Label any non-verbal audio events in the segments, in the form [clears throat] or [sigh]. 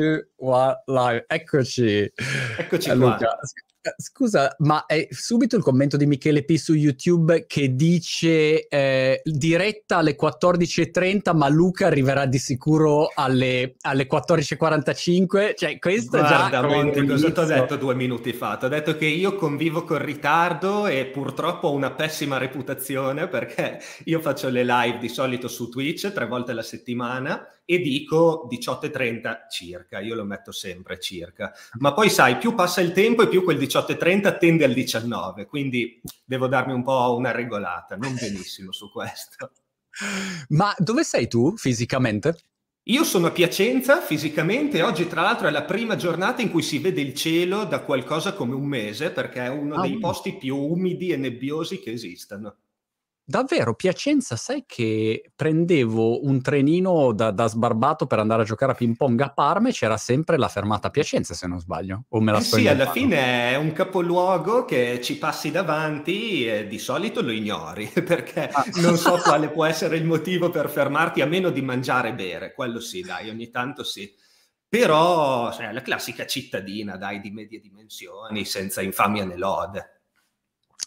2, 1, live. Eccoci. Eccoci Luca. qua. Scusa, ma è subito il commento di Michele P su YouTube che dice eh, diretta alle 14.30, ma Luca arriverà di sicuro alle, alle 14.45. Cioè, questo Guarda, già. Monti, cosa ti ho detto due minuti fa? Ti ho detto che io convivo col ritardo e purtroppo ho una pessima reputazione perché io faccio le live di solito su Twitch tre volte alla settimana e dico 18.30 circa, io lo metto sempre circa. Ma poi sai, più passa il tempo e più quel 18.30 tende al 19, quindi devo darmi un po' una regolata, non benissimo su questo. Ma dove sei tu fisicamente? Io sono a Piacenza fisicamente, oggi tra l'altro è la prima giornata in cui si vede il cielo da qualcosa come un mese, perché è uno ah, dei posti più umidi e nebbiosi che esistano. Davvero, Piacenza, sai che prendevo un trenino da, da, sbarbato per andare a giocare a ping pong a Parma e c'era sempre la fermata a Piacenza, se non sbaglio. O me la eh sì, alla fine è un capoluogo che ci passi davanti e di solito lo ignori, [laughs] perché ah. non so quale può essere il motivo per fermarti, a meno di mangiare e bere. Quello sì, dai, ogni tanto sì. Però cioè, la classica cittadina, dai, di medie dimensioni, senza infamia né lode.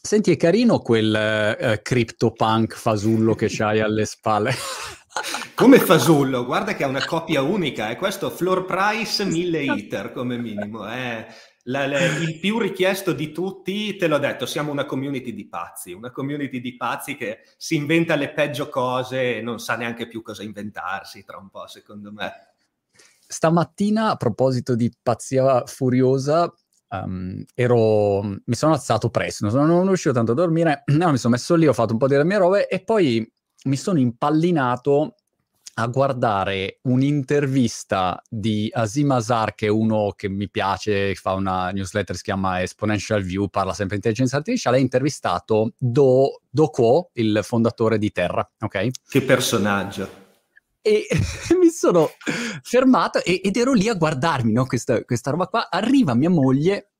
Senti, è carino quel uh, CryptoPunk fasullo che c'hai alle spalle. [laughs] Come fasullo, guarda che è una copia unica, è questo floor price 1000 iter come minimo, è la, la, il più richiesto di tutti, te l'ho detto, siamo una community di pazzi, una community di pazzi che si inventa le peggio cose e non sa neanche più cosa inventarsi tra un po', secondo me. Stamattina, a proposito di pazzia furiosa, Um, ero, mi sono alzato presto, non, sono, non riuscivo tanto a dormire, [clears throat] no, mi sono messo lì, ho fatto un po' delle mie robe e poi mi sono impallinato a guardare un'intervista di Azim Azar, che è uno che mi piace, fa una newsletter si chiama Exponential View, parla sempre di intelligenza artificiale, ha intervistato Do, Do Quo, il fondatore di Terra, ok? Che personaggio! E [laughs] mi sono fermato e, ed ero lì a guardarmi no, questa, questa roba qua. Arriva mia moglie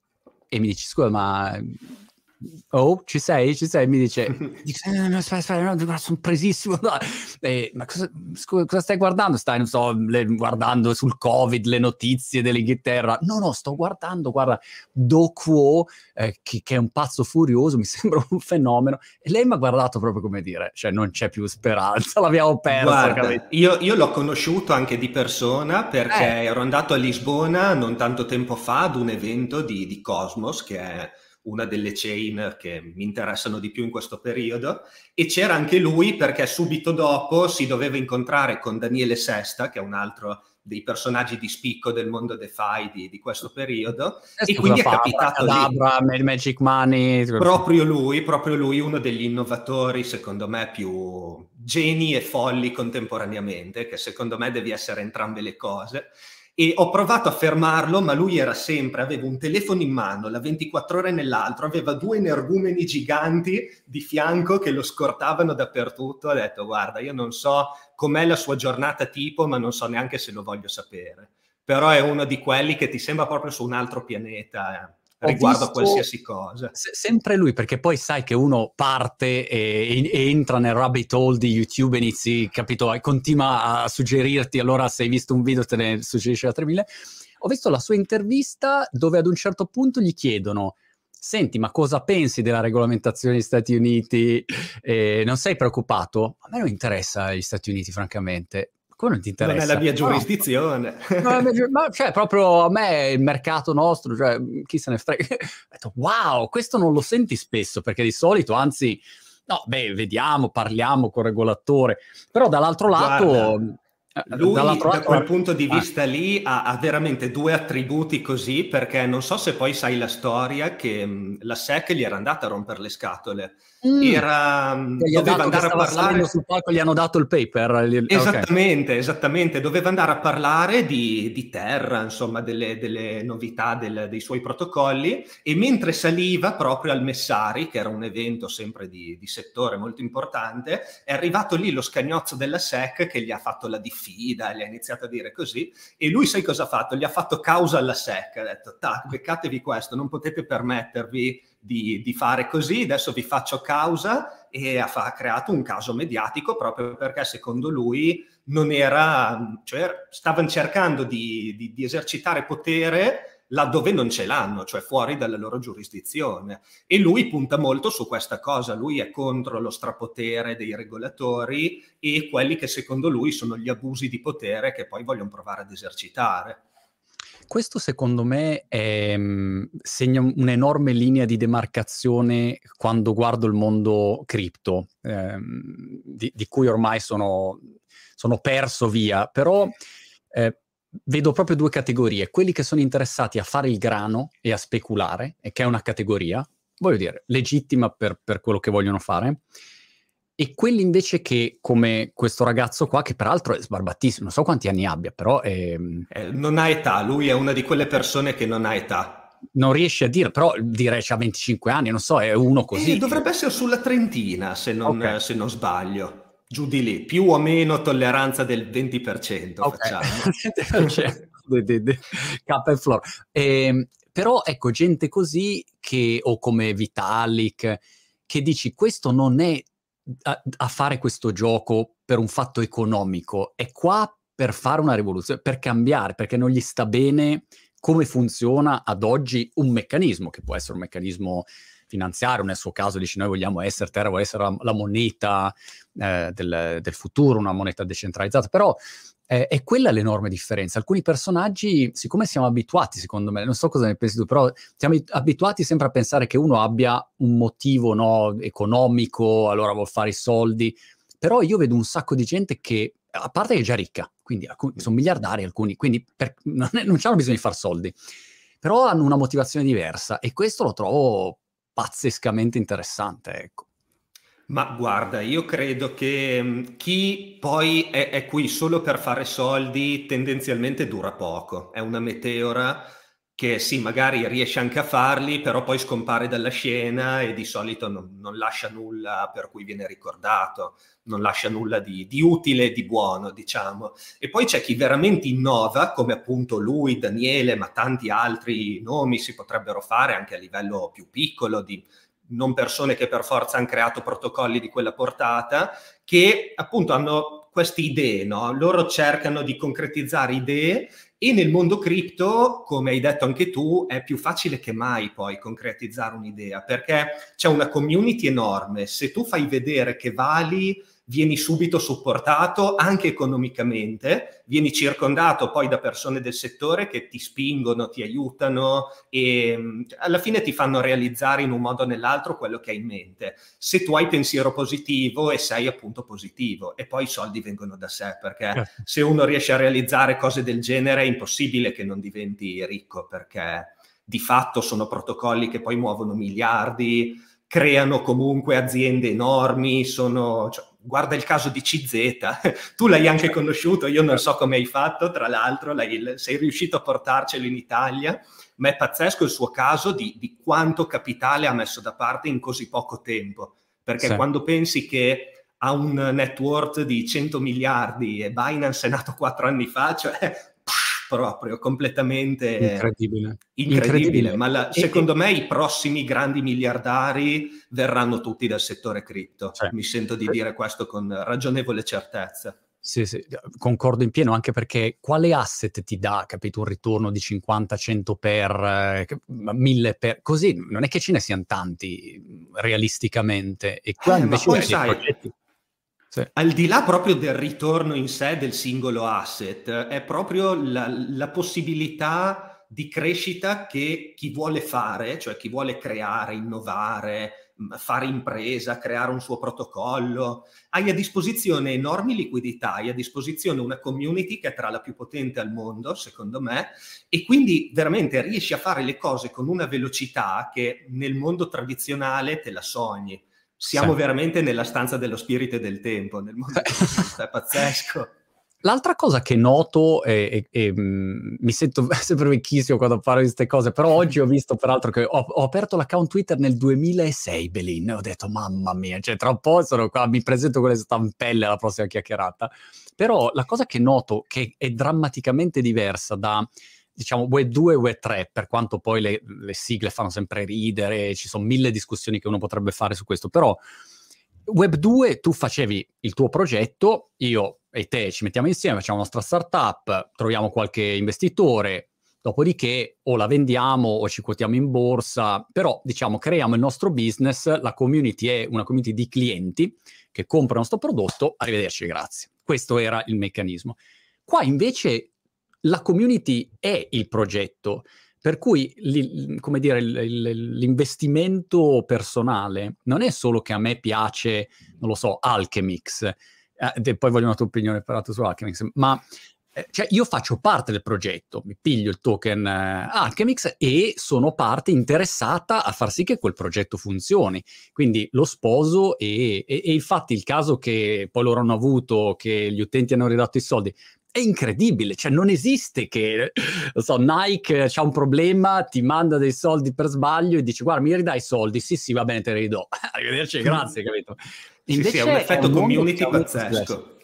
e mi dice: Scusa, ma Oh, ci sei? Ci sei? Mi dice, [laughs] dice eh, aspetta, aspetta, no, sono presissimo. Eh, ma cosa, scusa, cosa, stai guardando? Stai, non so, le, guardando sul Covid, le notizie dell'Inghilterra? No, no, sto guardando, guarda, Do Quo, eh, che, che, è un pazzo furioso, mi [laughs] sembra un fenomeno. E lei mi ha guardato proprio come dire, cioè non c'è più speranza, [laughs] l'abbiamo persa. io, io, l'ho conosciuto anche di persona perché eh. ero andato a Lisbona non tanto tempo fa ad un evento di, di Cosmos, che è una delle chain che mi interessano di più in questo periodo, e c'era anche lui perché subito dopo si doveva incontrare con Daniele Sesta, che è un altro dei personaggi di spicco del mondo DeFi di, di questo periodo, e, e quindi è capitato Cadabra, lì. Magic Money. Proprio lui, proprio lui, uno degli innovatori, secondo me, più geni e folli contemporaneamente, che secondo me devi essere entrambe le cose e ho provato a fermarlo, ma lui era sempre, aveva un telefono in mano, la 24 ore nell'altro, aveva due energumeni giganti di fianco che lo scortavano dappertutto. Ho detto, guarda, io non so com'è la sua giornata tipo, ma non so neanche se lo voglio sapere. Però è uno di quelli che ti sembra proprio su un altro pianeta. Eh riguardo a qualsiasi cosa. Se, sempre lui, perché poi sai che uno parte e, e, entra nel rabbit hole di YouTube e inizi, capito, e continua a suggerirti, allora se hai visto un video te ne suggerisce da 3000. Ho visto la sua intervista dove ad un certo punto gli chiedono Senti, ma cosa pensi della regolamentazione degli Stati Uniti? Eh, non sei preoccupato? A me non interessa gli Stati Uniti, francamente come non ti interessa? Non è la mia giurisdizione. No, ma cioè, proprio a me il mercato nostro, cioè, chi se ne frega. [laughs] Detto, wow, questo non lo senti spesso, perché di solito, anzi, no, beh, vediamo, parliamo con il regolatore, però dall'altro lato... Guarda eh, lui da quel punto di vista ah. lì ha, ha, veramente due attributi così perché non so se poi sai la storia che mh, la SEC gli era andata a rompere le scatole Mm. Era, doveva andare a parlare sul palco, gli hanno dato il paper. Esattamente, okay. esattamente. Doveva andare a parlare di, di Terra, insomma, delle, delle novità del, dei suoi protocolli. E mentre saliva proprio al Messari, che era un evento sempre di, di, settore molto importante, è arrivato lì lo scagnozzo della SEC che gli ha fatto la diffida, gli ha iniziato a dire così. E lui, sai cosa ha fatto? Gli ha fatto causa alla SEC. Ha detto, tac, beccatevi questo, non potete permettervi di, di, fare così, adesso vi faccio causa e ha, ha, creato un caso mediatico proprio perché secondo lui non era, cioè stavano cercando di, di, di esercitare potere laddove non ce l'hanno, cioè fuori dalla loro giurisdizione. E lui punta molto su questa cosa, lui è contro lo strapotere dei regolatori e quelli che secondo lui sono gli abusi di potere che poi vogliono provare ad esercitare. Questo secondo me è, mm, segna un'enorme linea di demarcazione quando guardo il mondo cripto, ehm, di, di, cui ormai sono, sono perso via, però eh, vedo proprio due categorie, quelli che sono interessati a fare il grano e a speculare, e che è una categoria, voglio dire, legittima per, per quello che vogliono fare, e quelli invece che, come questo ragazzo qua, che peraltro è sbarbatissimo, non so quanti anni abbia, però... È... Eh, non ha età, lui è una di quelle persone che non ha età. Non riesce a dire, però direi che ha 25 anni, non so, è uno così. Eh, dovrebbe essere sulla trentina, se non, okay. se non sbaglio. Giù di lì, più o meno tolleranza del 20% okay. facciamo. [laughs] E Flor. Eh, però ecco, gente così che, o come Vitalik, che dici questo non è a, fare questo gioco per un fatto economico, è qua per fare una rivoluzione, per cambiare, perché non gli sta bene come funziona ad oggi un meccanismo, che può essere un meccanismo finanziario, nel suo caso dice noi vogliamo essere, Terra vuole essere la, la moneta eh, del, del, futuro, una moneta decentralizzata, però eh, è quella l'enorme differenza. Alcuni personaggi, siccome siamo abituati, secondo me, non so cosa ne pensi tu, però siamo abituati sempre a pensare che uno abbia un motivo no, economico, allora vuol fare i soldi, però io vedo un sacco di gente che, a parte che è già ricca, quindi alcuni, sono miliardari alcuni, quindi per, non, è, non hanno bisogno di fare soldi, però hanno una motivazione diversa e questo lo trovo pazzescamente interessante, ecco. Ma guarda, io credo che mm, chi poi è, è, qui solo per fare soldi tendenzialmente dura poco. È una meteora che sì, magari riesce anche a farli, però poi scompare dalla scena e di solito non, non lascia nulla per cui viene ricordato, non lascia nulla di, di utile di buono, diciamo. E poi c'è chi veramente innova, come appunto lui, Daniele, ma tanti altri nomi si potrebbero fare anche a livello più piccolo di non persone che per forza hanno creato protocolli di quella portata, che appunto hanno queste idee, no? Loro cercano di concretizzare idee e nel mondo cripto, come hai detto anche tu, è più facile che mai poi concretizzare un'idea, perché c'è una community enorme. Se tu fai vedere che vali vieni subito supportato anche economicamente, vieni circondato poi da persone del settore che ti spingono, ti aiutano e mm, alla fine ti fanno realizzare in un modo o nell'altro quello che hai in mente. Se tu hai pensiero positivo e sei appunto positivo e poi i soldi vengono da sé, perché certo. se uno riesce a realizzare cose del genere è impossibile che non diventi ricco perché di fatto sono protocolli che poi muovono miliardi, creano comunque aziende enormi, sono, cioè, guarda il caso di CZ, [laughs] tu l'hai anche conosciuto, io non so come hai fatto, tra l'altro sei riuscito a portarcelo in Italia, ma è pazzesco il suo caso di, di quanto capitale ha messo da parte in così poco tempo, perché sì. quando pensi che ha un net worth di 100 miliardi e Binance è nato quattro anni fa, cioè proprio completamente incredibile. incredibile, incredibile. ma la, secondo e, me i prossimi grandi miliardari verranno tutti dal settore cripto. Cioè, Mi sento di dire questo con ragionevole certezza. Sì, sì, concordo in pieno, anche perché quale asset ti dà, capito, un ritorno di 50, 100 per, 1000 per, così non è che ce ne siano tanti realisticamente. E qua eh, invece poi sai, progetti... Sì. Al di là proprio del ritorno in sé del singolo asset, è proprio la, la, possibilità di crescita che chi vuole fare, cioè chi vuole creare, innovare, fare impresa, creare un suo protocollo, hai a disposizione enormi liquidità, hai a disposizione una community che è tra la più potente al mondo, secondo me, e quindi veramente riesci a fare le cose con una velocità che nel mondo tradizionale te la sogni siamo sì. veramente nella stanza dello spirito e del tempo, nel mondo è pazzesco. [laughs] L'altra cosa che noto, e, e, e mm, mi sento [laughs] sempre vecchissimo quando parlo di queste cose, però oggi ho visto peraltro che ho, ho, aperto l'account Twitter nel 2006, Belin, ho detto mamma mia, cioè tra un po' sono qua, mi presento con le stampelle alla prossima chiacchierata. Però la cosa che noto che è drammaticamente diversa da diciamo Web 2 e Web 3, per quanto poi le, le sigle fanno sempre ridere, ci sono mille discussioni che uno potrebbe fare su questo, però Web 2 tu facevi il tuo progetto, io e te ci mettiamo insieme, facciamo la nostra startup, troviamo qualche investitore, dopodiché o la vendiamo o ci quotiamo in borsa, però diciamo creiamo il nostro business, la community è una community di clienti che comprano questo prodotto, arrivederci, grazie. Questo era il meccanismo. Qua invece la community è il progetto, per cui come dire, l'investimento personale non è solo che a me piace, non lo so, Alchemix, eh, poi voglio una tua opinione per su Alchemix, ma eh, cioè io faccio parte del progetto, mi piglio il token eh, Alchemix e sono parte interessata a far sì che quel progetto funzioni. Quindi lo sposo e, e, e infatti il caso che poi loro hanno avuto, che gli utenti hanno ridato i soldi, è incredibile, cioè non esiste che, lo so, Nike c'ha un problema, ti manda dei soldi per sbaglio e dici guarda mi ridai i soldi, sì sì va bene te li ridò, [laughs] arrivederci, grazie, capito? Invece sì, sì, è un effetto è un community pazzesco.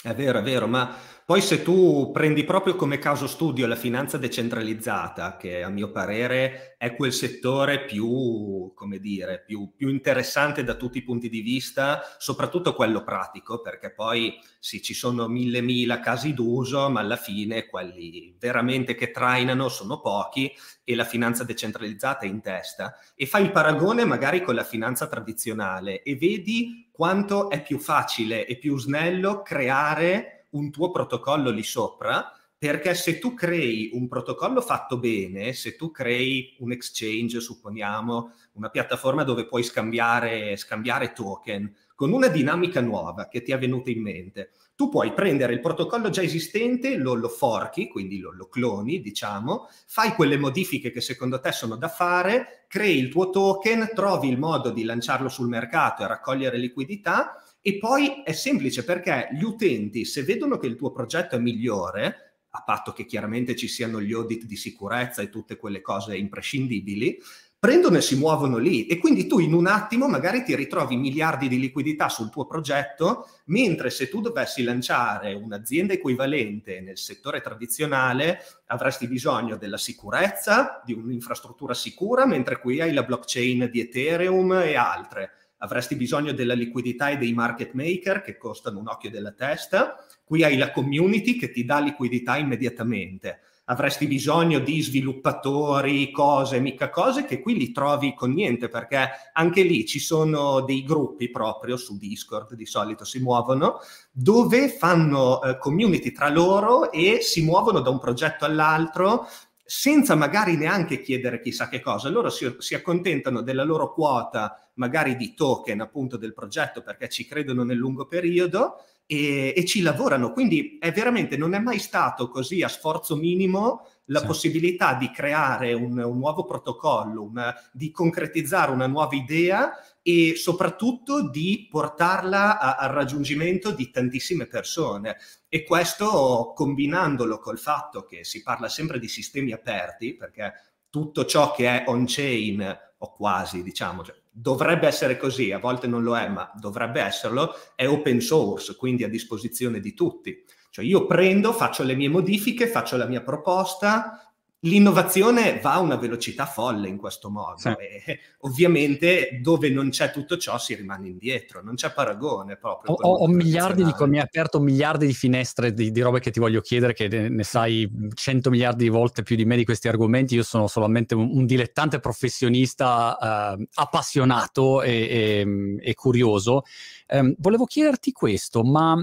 È vero, è vero, ma poi se tu prendi proprio come caso studio la finanza decentralizzata, che a mio parere è quel settore più, come dire, più, più interessante da tutti i punti di vista, soprattutto quello pratico, perché poi sì, ci sono mille mila casi d'uso, ma alla fine quelli veramente che trainano sono pochi e la finanza decentralizzata è in testa. E fai il paragone magari con la finanza tradizionale e vedi quanto è più facile e più snello creare un tuo protocollo lì sopra, perché se tu crei un protocollo fatto bene, se tu crei un exchange, supponiamo, una piattaforma dove puoi scambiare, scambiare token, con una dinamica nuova che ti è venuta in mente, tu puoi prendere il protocollo già esistente, lo, lo forchi, quindi lo, lo, cloni, diciamo, fai quelle modifiche che secondo te sono da fare, crei il tuo token, trovi il modo di lanciarlo sul mercato e raccogliere liquidità e poi è semplice perché gli utenti, se vedono che il tuo progetto è migliore, a patto che chiaramente ci siano gli audit di sicurezza e tutte quelle cose imprescindibili, prendono e si muovono lì. E quindi tu in un attimo magari ti ritrovi miliardi di liquidità sul tuo progetto, mentre se tu dovessi lanciare un'azienda equivalente nel settore tradizionale avresti bisogno della sicurezza, di un'infrastruttura sicura, mentre qui hai la blockchain di Ethereum e altre avresti bisogno della liquidità e dei market maker che costano un occhio della testa, qui hai la community che ti dà liquidità immediatamente. Avresti bisogno di sviluppatori, cose, mica cose che qui li trovi con niente, perché anche lì ci sono dei gruppi proprio su Discord, di solito si muovono, dove fanno eh, community tra loro e si muovono da un progetto all'altro senza magari neanche chiedere chissà che cosa. Loro si, si, accontentano della loro quota, magari di token appunto del progetto perché ci credono nel lungo periodo e, e ci lavorano. Quindi è veramente, non è mai stato così a sforzo minimo la sì. possibilità di creare un, un nuovo protocollo, una, di concretizzare una nuova idea e soprattutto di portarla a, al raggiungimento di tantissime persone. E questo combinandolo col fatto che si parla sempre di sistemi aperti, perché tutto ciò che è on-chain, o quasi, diciamo, cioè, dovrebbe essere così, a volte non lo è, ma dovrebbe esserlo, è open source, quindi a disposizione di tutti. Cioè io prendo, faccio le mie modifiche, faccio la mia proposta, L'innovazione va a una velocità folle in questo modo sì. e ovviamente dove non c'è tutto ciò si rimane indietro, non c'è paragone proprio. Ho, ho miliardi di, mi hai aperto miliardi di finestre di, di, robe che ti voglio chiedere, che ne sai cento miliardi di volte più di me di questi argomenti, io sono solamente un, un dilettante professionista eh, appassionato e, e, e curioso. Eh, volevo chiederti questo, ma...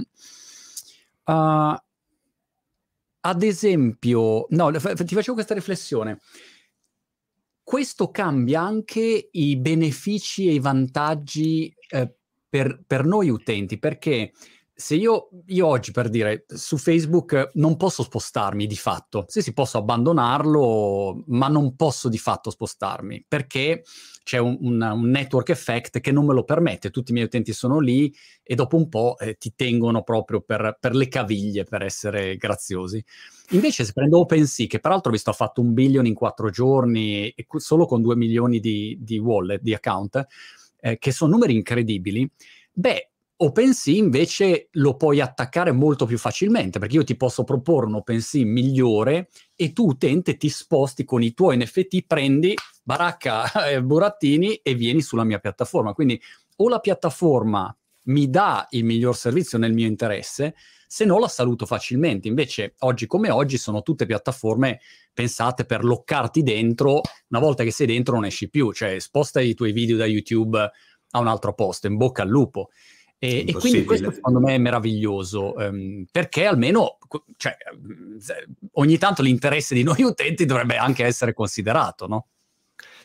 Uh, ad esempio, no, ti facevo questa riflessione. Questo cambia anche i benefici e i vantaggi eh, per, per, noi utenti, perché se io, io, oggi per dire su Facebook non posso spostarmi di fatto, se si posso abbandonarlo, ma non posso di fatto spostarmi perché c'è un, un, un, network effect che non me lo permette, tutti i miei utenti sono lì e dopo un po' eh, ti tengono proprio per, per, le caviglie, per essere graziosi. Invece se prendo OpenSea, che peraltro ho visto ha fatto un billion in quattro giorni, e solo con due milioni di, di wallet, di account, eh, che sono numeri incredibili, beh, OpenSea invece lo puoi attaccare molto più facilmente perché io ti posso proporre un OpenSea migliore e tu utente ti sposti con i tuoi NFT, prendi baracca [laughs] eh, burattini e vieni sulla mia piattaforma. Quindi o la piattaforma mi dà il miglior servizio nel mio interesse, se no la saluto facilmente. Invece oggi come oggi sono tutte piattaforme pensate per loccarti dentro, una volta che sei dentro non esci più, cioè sposta i tuoi video da YouTube a un altro posto, in bocca al lupo. E, e, quindi questo secondo me è meraviglioso, um, perché almeno cioè, ogni tanto l'interesse di noi [laughs] utenti dovrebbe anche essere considerato, no?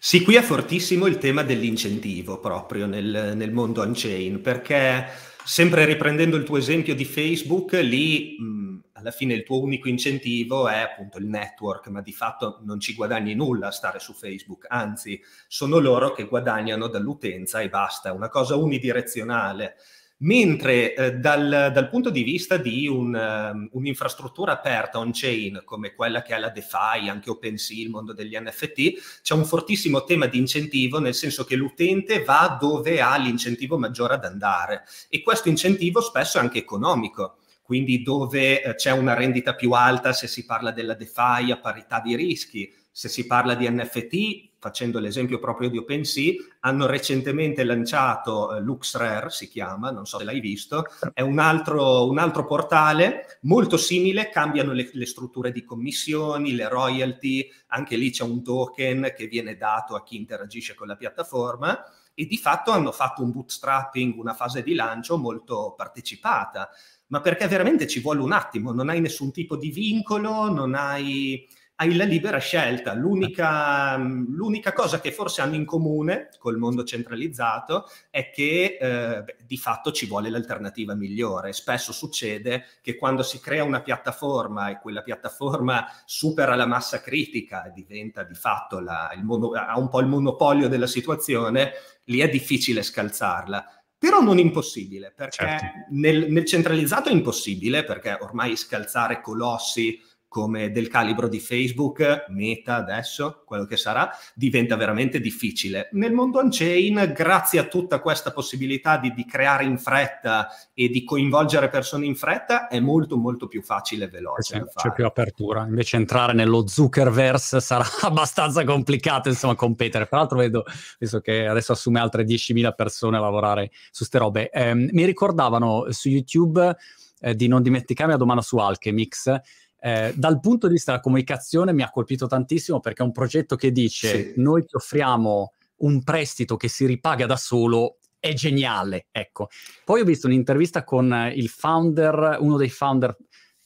Sì, qui è fortissimo il tema dell'incentivo proprio nel, nel mondo on-chain, perché sempre riprendendo il tuo esempio di Facebook, lì mh, alla fine il tuo unico incentivo è appunto il network, ma di fatto non ci guadagni nulla a stare su Facebook, anzi sono loro che guadagnano dall'utenza e basta, è una cosa unidirezionale. Mentre eh, dal, dal, punto di vista di un, um, un'infrastruttura aperta on-chain come quella che è la DeFi, anche OpenSea, il mondo degli NFT, c'è un fortissimo tema di incentivo, nel senso che l'utente va dove ha l'incentivo maggiore ad andare. E questo incentivo spesso è anche economico. Quindi dove eh, c'è una rendita più alta se si parla della DeFi a parità di rischi, se si parla di NFT, facendo l'esempio proprio di OpenSea, hanno recentemente lanciato eh, LuxRare, si chiama, non so se l'hai visto, è un altro, un altro portale molto simile, cambiano le, le, strutture di commissioni, le royalty, anche lì c'è un token che viene dato a chi interagisce con la piattaforma e di fatto hanno fatto un bootstrapping, una fase di lancio molto partecipata, ma perché veramente ci vuole un attimo, non hai nessun tipo di vincolo, non hai hai la libera scelta. L'unica, l'unica, cosa che forse hanno in comune col mondo centralizzato è che eh, beh, di fatto ci vuole l'alternativa migliore. Spesso succede che quando si crea una piattaforma e quella piattaforma supera la massa critica e diventa di fatto la, mono, ha un po' il monopolio della situazione, lì è difficile scalzarla però non impossibile, perché certo. nel, nel, centralizzato è impossibile, perché ormai scalzare colossi come del calibro di Facebook, Meta adesso, quello che sarà, diventa veramente difficile. Nel mondo on-chain, grazie a tutta questa possibilità di, di, creare in fretta e di coinvolgere persone in fretta, è molto molto più facile e veloce. C'è, c'è più apertura, invece entrare nello Zuckerverse sarà [laughs] abbastanza complicato, insomma, competere. Tra l'altro vedo, visto che adesso assume altre 10.000 persone a lavorare su ste robe, eh, mi ricordavano su YouTube eh, di non dimenticarmi la domanda su Alchemix, eh, dal punto di vista della comunicazione mi ha colpito tantissimo perché è un progetto che dice sì. noi ti offriamo un prestito che si ripaga da solo è geniale, ecco. Poi ho visto un'intervista con il founder, uno dei founder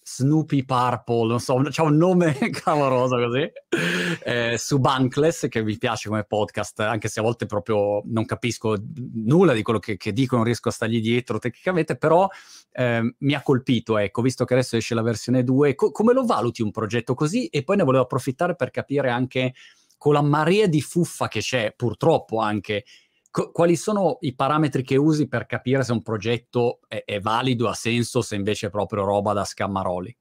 Snoopy Purple, non so, c'ha un nome [laughs] clamoroso così, eh, su Bankless, che mi piace come podcast, anche se a volte proprio non capisco nulla di quello che, che dicono, non riesco a stargli dietro tecnicamente, però eh, mi ha colpito, ecco, visto che adesso esce la versione 2, co- come lo valuti un progetto così? E poi ne volevo approfittare per capire anche con la marea di fuffa che c'è, purtroppo anche quali sono i parametri che usi per capire se un progetto è, è valido, ha senso, se invece è proprio roba da scammaroli?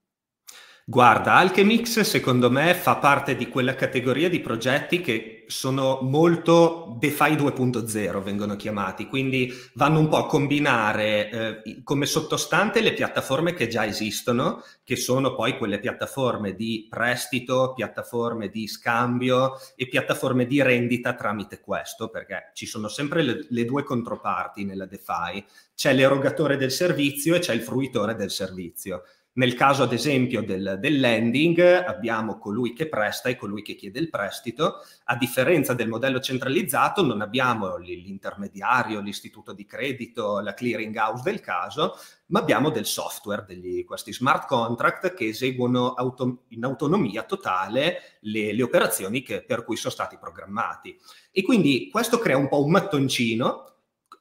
Guarda, Alchemix secondo me fa parte di quella categoria di progetti che sono molto DeFi 2.0, vengono chiamati, quindi vanno un po' a combinare eh, come sottostante le piattaforme che già esistono, che sono poi quelle piattaforme di prestito, piattaforme di scambio e piattaforme di rendita tramite questo, perché ci sono sempre le, le due controparti nella DeFi, c'è l'erogatore del servizio e c'è il fruitore del servizio. Nel caso, ad esempio, del, del, lending, abbiamo colui che presta e colui che chiede il prestito. A differenza del modello centralizzato, non abbiamo l'intermediario, l'istituto di credito, la clearing house del caso, ma abbiamo del software, degli, questi smart contract che eseguono auto, in autonomia totale le, le operazioni che, per cui sono stati programmati. E quindi questo crea un po' un mattoncino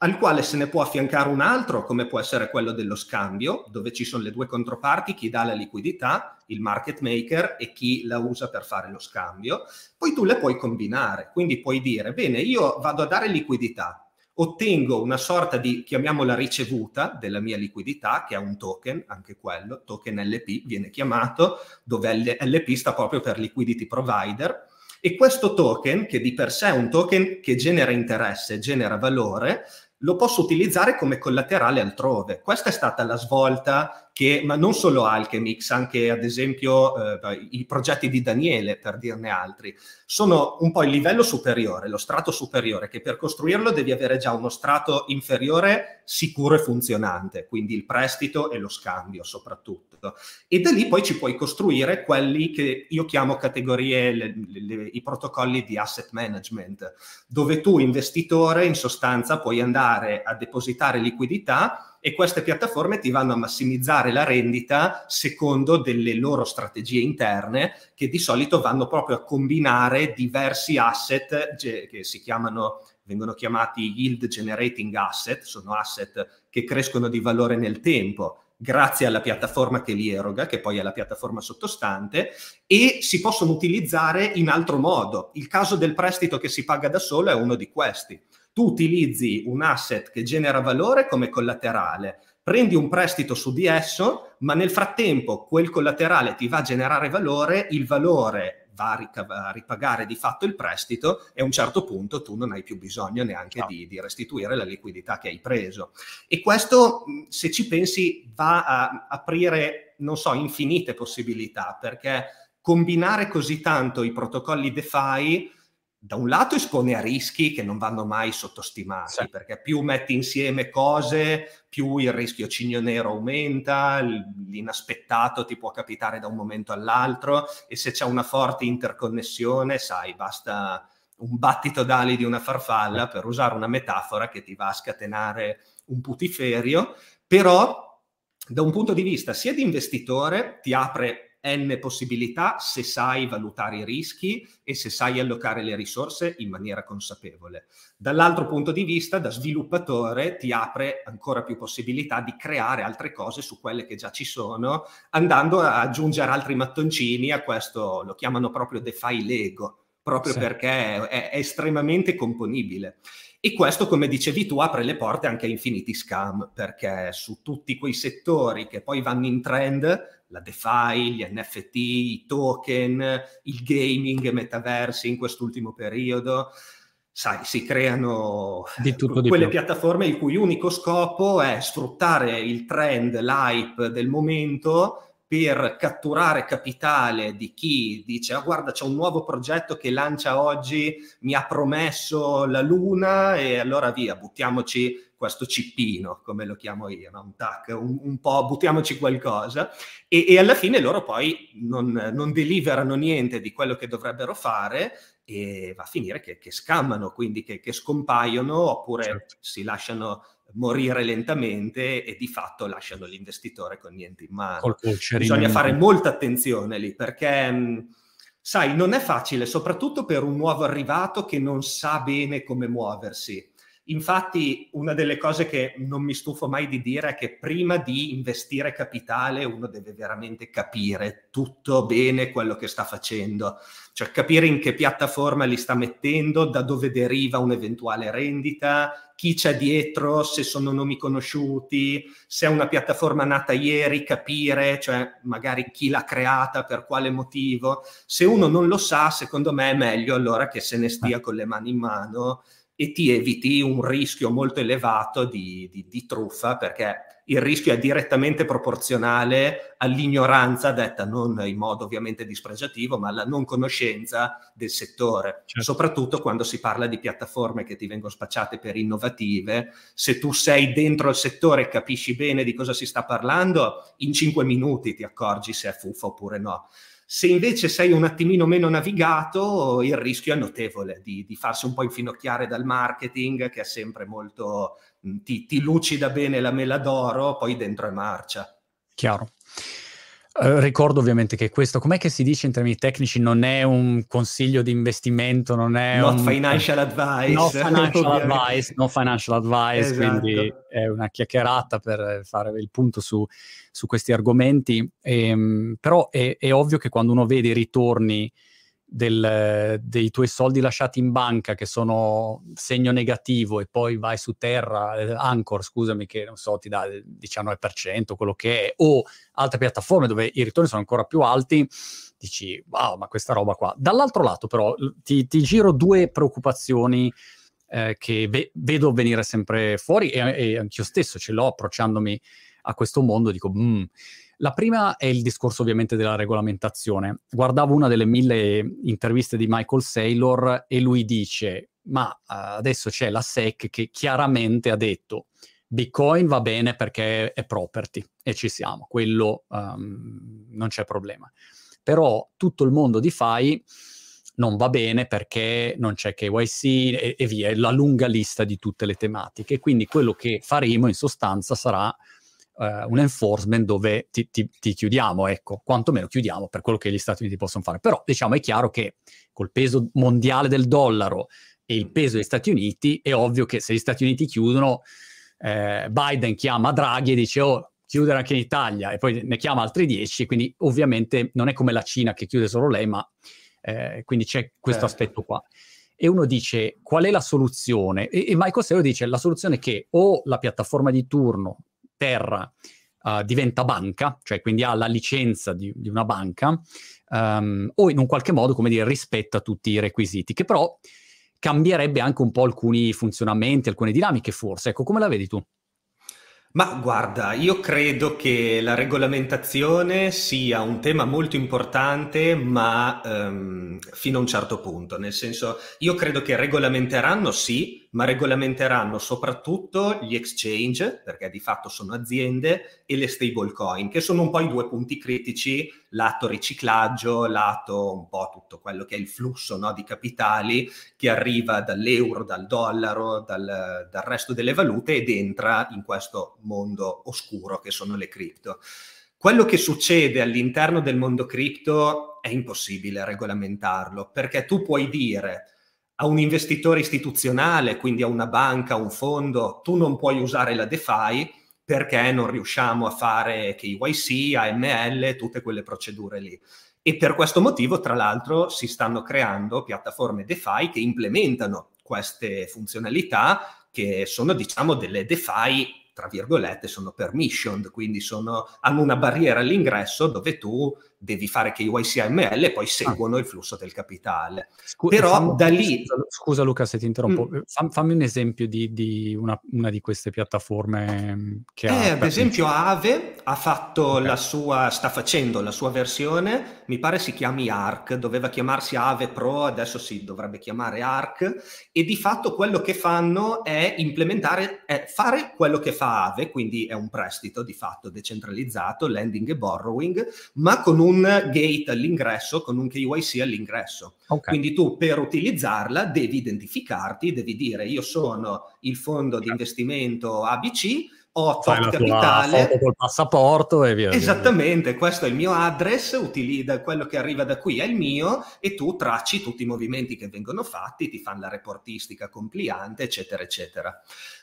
al quale se ne può affiancare un altro, come può essere quello dello scambio, dove ci sono le due controparti, chi dà la liquidità, il market maker, e chi la usa per fare lo scambio. Poi tu le puoi combinare, quindi puoi dire, bene, io vado a dare liquidità, ottengo una sorta di, chiamiamola ricevuta della mia liquidità, che è un token, anche quello, token LP viene chiamato, dove LP sta proprio per liquidity provider, e questo token, che di per sé è un token che genera interesse, genera valore, lo posso utilizzare come collaterale altrove. Questa è stata la svolta che, ma non solo Alchemix, anche ad esempio eh, i progetti di Daniele, per dirne altri, sono un po' il livello superiore, lo strato superiore, che per costruirlo devi avere già uno strato inferiore sicuro e funzionante, quindi il prestito e lo scambio soprattutto. E da lì poi ci puoi costruire quelli che io chiamo categorie, le, le, i protocolli di asset management, dove tu investitore in sostanza puoi andare a depositare liquidità e queste piattaforme ti vanno a massimizzare la rendita secondo delle loro strategie interne che di solito vanno proprio a combinare diversi asset che si chiamano vengono chiamati yield generating asset, sono asset che crescono di valore nel tempo grazie alla piattaforma che li eroga, che poi è la piattaforma sottostante, e si possono utilizzare in altro modo. Il caso del prestito che si paga da solo è uno di questi tu utilizzi un asset che genera valore come collaterale, prendi un prestito su di esso, ma nel frattempo quel collaterale ti va a generare valore, il valore va a, ricav- a ripagare di fatto il prestito e a un certo punto tu non hai più bisogno neanche no. di, di, restituire la liquidità che hai preso. E questo, se ci pensi, va a aprire, non so, infinite possibilità, perché combinare così tanto i protocolli DeFi da un lato espone a rischi che non vanno mai sottostimati, sì. perché più metti insieme cose, più il rischio cigno nero aumenta, l'inaspettato ti può capitare da un momento all'altro e se c'è una forte interconnessione, sai, basta un battito d'ali di una farfalla, per usare una metafora che ti va a scatenare un putiferio, però da un punto di vista sia di investitore ti apre n possibilità se sai valutare i rischi e se sai allocare le risorse in maniera consapevole. Dall'altro punto di vista, da sviluppatore, ti apre ancora più possibilità di creare altre cose su quelle che già ci sono, andando a aggiungere altri mattoncini a questo, lo chiamano proprio DeFi Lego, proprio sì. perché è, è estremamente componibile. E questo, come dicevi tu, apre le porte anche a infiniti scam, perché su tutti quei settori che poi vanno in trend, la DeFi, gli NFT, i token, il gaming, metaversi in quest'ultimo periodo. Sai, si creano di tutto, di quelle piattaforme il cui unico scopo è sfruttare il trend, l'hype del momento per catturare capitale di chi dice, ah guarda c'è un nuovo progetto che lancia oggi, mi ha promesso la luna e allora via, buttiamoci questo cippino, come lo chiamo io, no? un tac, un, un, po' buttiamoci qualcosa e, e alla fine loro poi non, non, deliverano niente di quello che dovrebbero fare e va a finire che, che scammano, quindi che, che scompaiono oppure certo. si lasciano morire lentamente e di fatto lasciano l'investitore con niente in mano. Bisogna fare molta attenzione lì perché... Sai, non è facile, soprattutto per un nuovo arrivato che non sa bene come muoversi. Infatti, una delle cose che non mi stufo mai di dire è che prima di investire capitale uno deve veramente capire tutto bene quello che sta facendo, cioè capire in che piattaforma li sta mettendo, da dove deriva un'eventuale rendita, chi c'è dietro, se sono nomi conosciuti, se è una piattaforma nata ieri, capire, cioè magari chi l'ha creata, per quale motivo. Se uno non lo sa, secondo me è meglio allora che se ne stia con le mani in mano e ti eviti un rischio molto elevato di, di, di, truffa perché il rischio è direttamente proporzionale all'ignoranza detta non in modo ovviamente dispregiativo ma alla non conoscenza del settore certo. soprattutto quando si parla di piattaforme che ti vengono spacciate per innovative se tu sei dentro il settore e capisci bene di cosa si sta parlando in cinque minuti ti accorgi se è fuffa oppure no se invece sei un attimino meno navigato, il rischio è notevole di, di farsi un po' infinocchiare dal marketing, che è sempre molto, ti, ti lucida bene la mela d'oro, poi dentro è marcia. Chiaro. Uh, ricordo ovviamente che questo, com'è che si dice in termini tecnici, non è un consiglio di investimento, non è Not un... financial advice. No financial [laughs] advice, no financial advice, esatto. quindi è una chiacchierata per fare il punto su, su questi argomenti. E, ehm, però è, è, ovvio che quando uno vede i ritorni del, dei tuoi soldi lasciati in banca che sono segno negativo e poi vai su terra, eh, Anchor, scusami, che non so, ti dà il 19%, quello che è, o altre piattaforme dove i ritorni sono ancora più alti, dici, wow, ma questa roba qua. Dall'altro lato però ti, ti giro due preoccupazioni eh, che ve- vedo venire sempre fuori e, e anch'io stesso ce l'ho approcciandomi a questo mondo, dico, mm. La prima è il discorso ovviamente della regolamentazione. Guardavo una delle mille interviste di Michael Saylor e lui dice, ma uh, adesso c'è la SEC che chiaramente ha detto, Bitcoin va bene perché è property e ci siamo, quello um, non c'è problema. Però tutto il mondo di FI non va bene perché non c'è KYC e, e via, è la lunga lista di tutte le tematiche. Quindi quello che faremo in sostanza sarà Uh, un enforcement dove ti, ti, ti, chiudiamo, ecco, quantomeno chiudiamo per quello che gli Stati Uniti possono fare. Però diciamo è chiaro che col peso mondiale del dollaro e il peso degli Stati Uniti è ovvio che se gli Stati Uniti chiudono, eh, Biden chiama Draghi e dice oh chiudere anche in Italia e poi ne chiama altri 10, quindi ovviamente non è come la Cina che chiude solo lei, ma eh, quindi c'è questo certo. aspetto qua. E uno dice qual è la soluzione? E, e Michael Saylor dice la soluzione è che o la piattaforma di turno Terra uh, diventa banca, cioè quindi ha la licenza di, di una banca, um, o in un qualche modo, come dire, rispetta tutti i requisiti, che però cambierebbe anche un po' alcuni funzionamenti, alcune dinamiche forse. Ecco, come la vedi tu? Ma guarda, io credo che la regolamentazione sia un tema molto importante, ma um, fino a un certo punto, nel senso, io credo che regolamenteranno sì, ma regolamenteranno soprattutto gli exchange, perché di fatto sono aziende, e le stablecoin, che sono un po' i due punti critici, lato riciclaggio, lato un po' tutto quello che è il flusso no, di capitali che arriva dall'euro, dal dollaro, dal, dal resto delle valute ed entra in questo mondo oscuro che sono le cripto. Quello che succede all'interno del mondo cripto è impossibile regolamentarlo, perché tu puoi dire a un investitore istituzionale, quindi a una banca, a un fondo, tu non puoi usare la DeFi perché non riusciamo a fare KYC, AML, tutte quelle procedure lì. E per questo motivo, tra l'altro, si stanno creando piattaforme DeFi che implementano queste funzionalità che sono, diciamo, delle DeFi tra virgolette, sono permissioned, quindi sono, hanno una barriera all'ingresso dove tu devi fare KYC AML e poi ah. seguono ah. il flusso del capitale. Scu- Però fammi, da lì... Scusa, Luca se ti interrompo, mm. Fam, fammi un esempio di, di una, una, di queste piattaforme che eh, ha... Ad esempio Aave ha fatto okay. la sua, sta facendo la sua versione, mi pare si chiami ARC, doveva chiamarsi Aave Pro, adesso si dovrebbe chiamare ARC, e di fatto quello che fanno è implementare, è fare quello che fa Aave, quindi è un prestito di fatto decentralizzato, lending e borrowing, ma con un un gate all'ingresso, con un KYC all'ingresso. Okay. Quindi tu per utilizzarla devi identificarti, devi dire io sono il fondo di investimento ABC, ho tot capitale. Foto col passaporto e via. Esattamente, via. questo è il mio address, utilizza quello che arriva da qui è il mio e tu tracci tutti i movimenti che vengono fatti, ti fanno la reportistica compliante, eccetera, eccetera.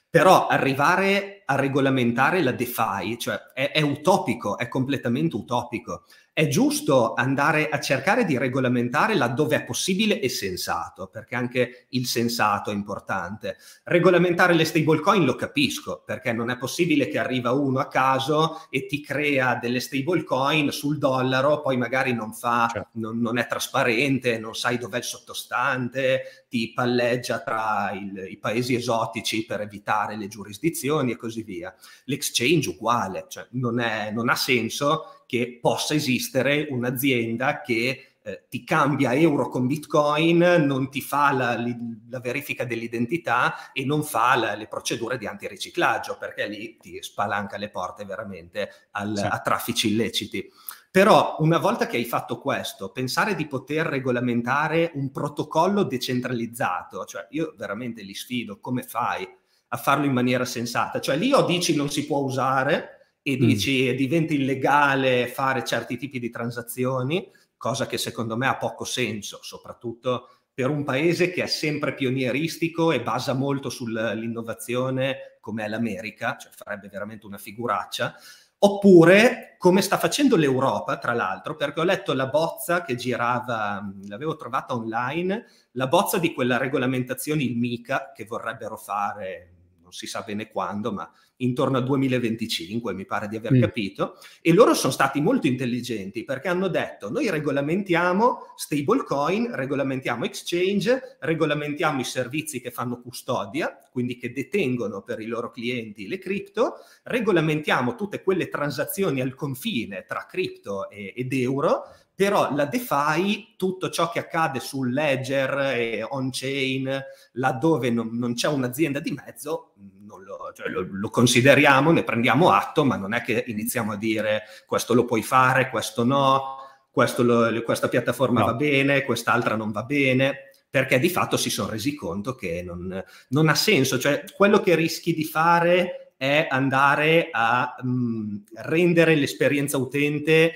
Però arrivare a regolamentare la DeFi, cioè è, è utopico, è completamente utopico è giusto andare a cercare di regolamentare laddove è possibile e sensato, perché anche il sensato è importante. Regolamentare le stablecoin lo capisco, perché non è possibile che arriva uno a caso e ti crea delle stablecoin sul dollaro, poi magari non fa, certo. non, non, è trasparente, non sai dov'è il sottostante, ti palleggia tra il, i paesi esotici per evitare le giurisdizioni e così via. L'exchange uguale, cioè non, è, non ha senso che possa esistere un'azienda che eh, ti cambia euro con bitcoin, non ti fa la, la verifica dell'identità e non fa la, le procedure di antiriciclaggio, perché lì ti spalanca le porte veramente al, sì. a traffici illeciti. Però una volta che hai fatto questo, pensare di poter regolamentare un protocollo decentralizzato, cioè io veramente li sfido, come fai a farlo in maniera sensata? Cioè lì o dici non si può usare, e mm. dici mm. diventa illegale fare certi tipi di transazioni, cosa che secondo me ha poco senso, soprattutto per un paese che è sempre pionieristico e basa molto sull'innovazione come è l'America, cioè farebbe veramente una figuraccia, oppure come sta facendo l'Europa, tra l'altro, perché ho letto la bozza che girava, l'avevo trovata online, la bozza di quella regolamentazione, il MICA, che vorrebbero fare, non si sa bene quando, ma intorno al 2025, mi pare di aver mm. capito, e loro sono stati molto intelligenti perché hanno detto noi regolamentiamo stablecoin, regolamentiamo exchange, regolamentiamo i servizi che fanno custodia, quindi che detengono per i loro clienti le cripto, regolamentiamo tutte quelle transazioni al confine tra cripto e, ed euro, però la DeFi, tutto ciò che accade sul ledger e on-chain, laddove non, non c'è un'azienda di mezzo, lo, cioè lo, lo, consideriamo, ne prendiamo atto, ma non è che iniziamo a dire questo lo puoi fare, questo no, questo lo, questa piattaforma no. va bene, quest'altra non va bene, perché di fatto si sono resi conto che non, non ha senso. Cioè, quello che rischi di fare è andare a mh, mm, rendere l'esperienza utente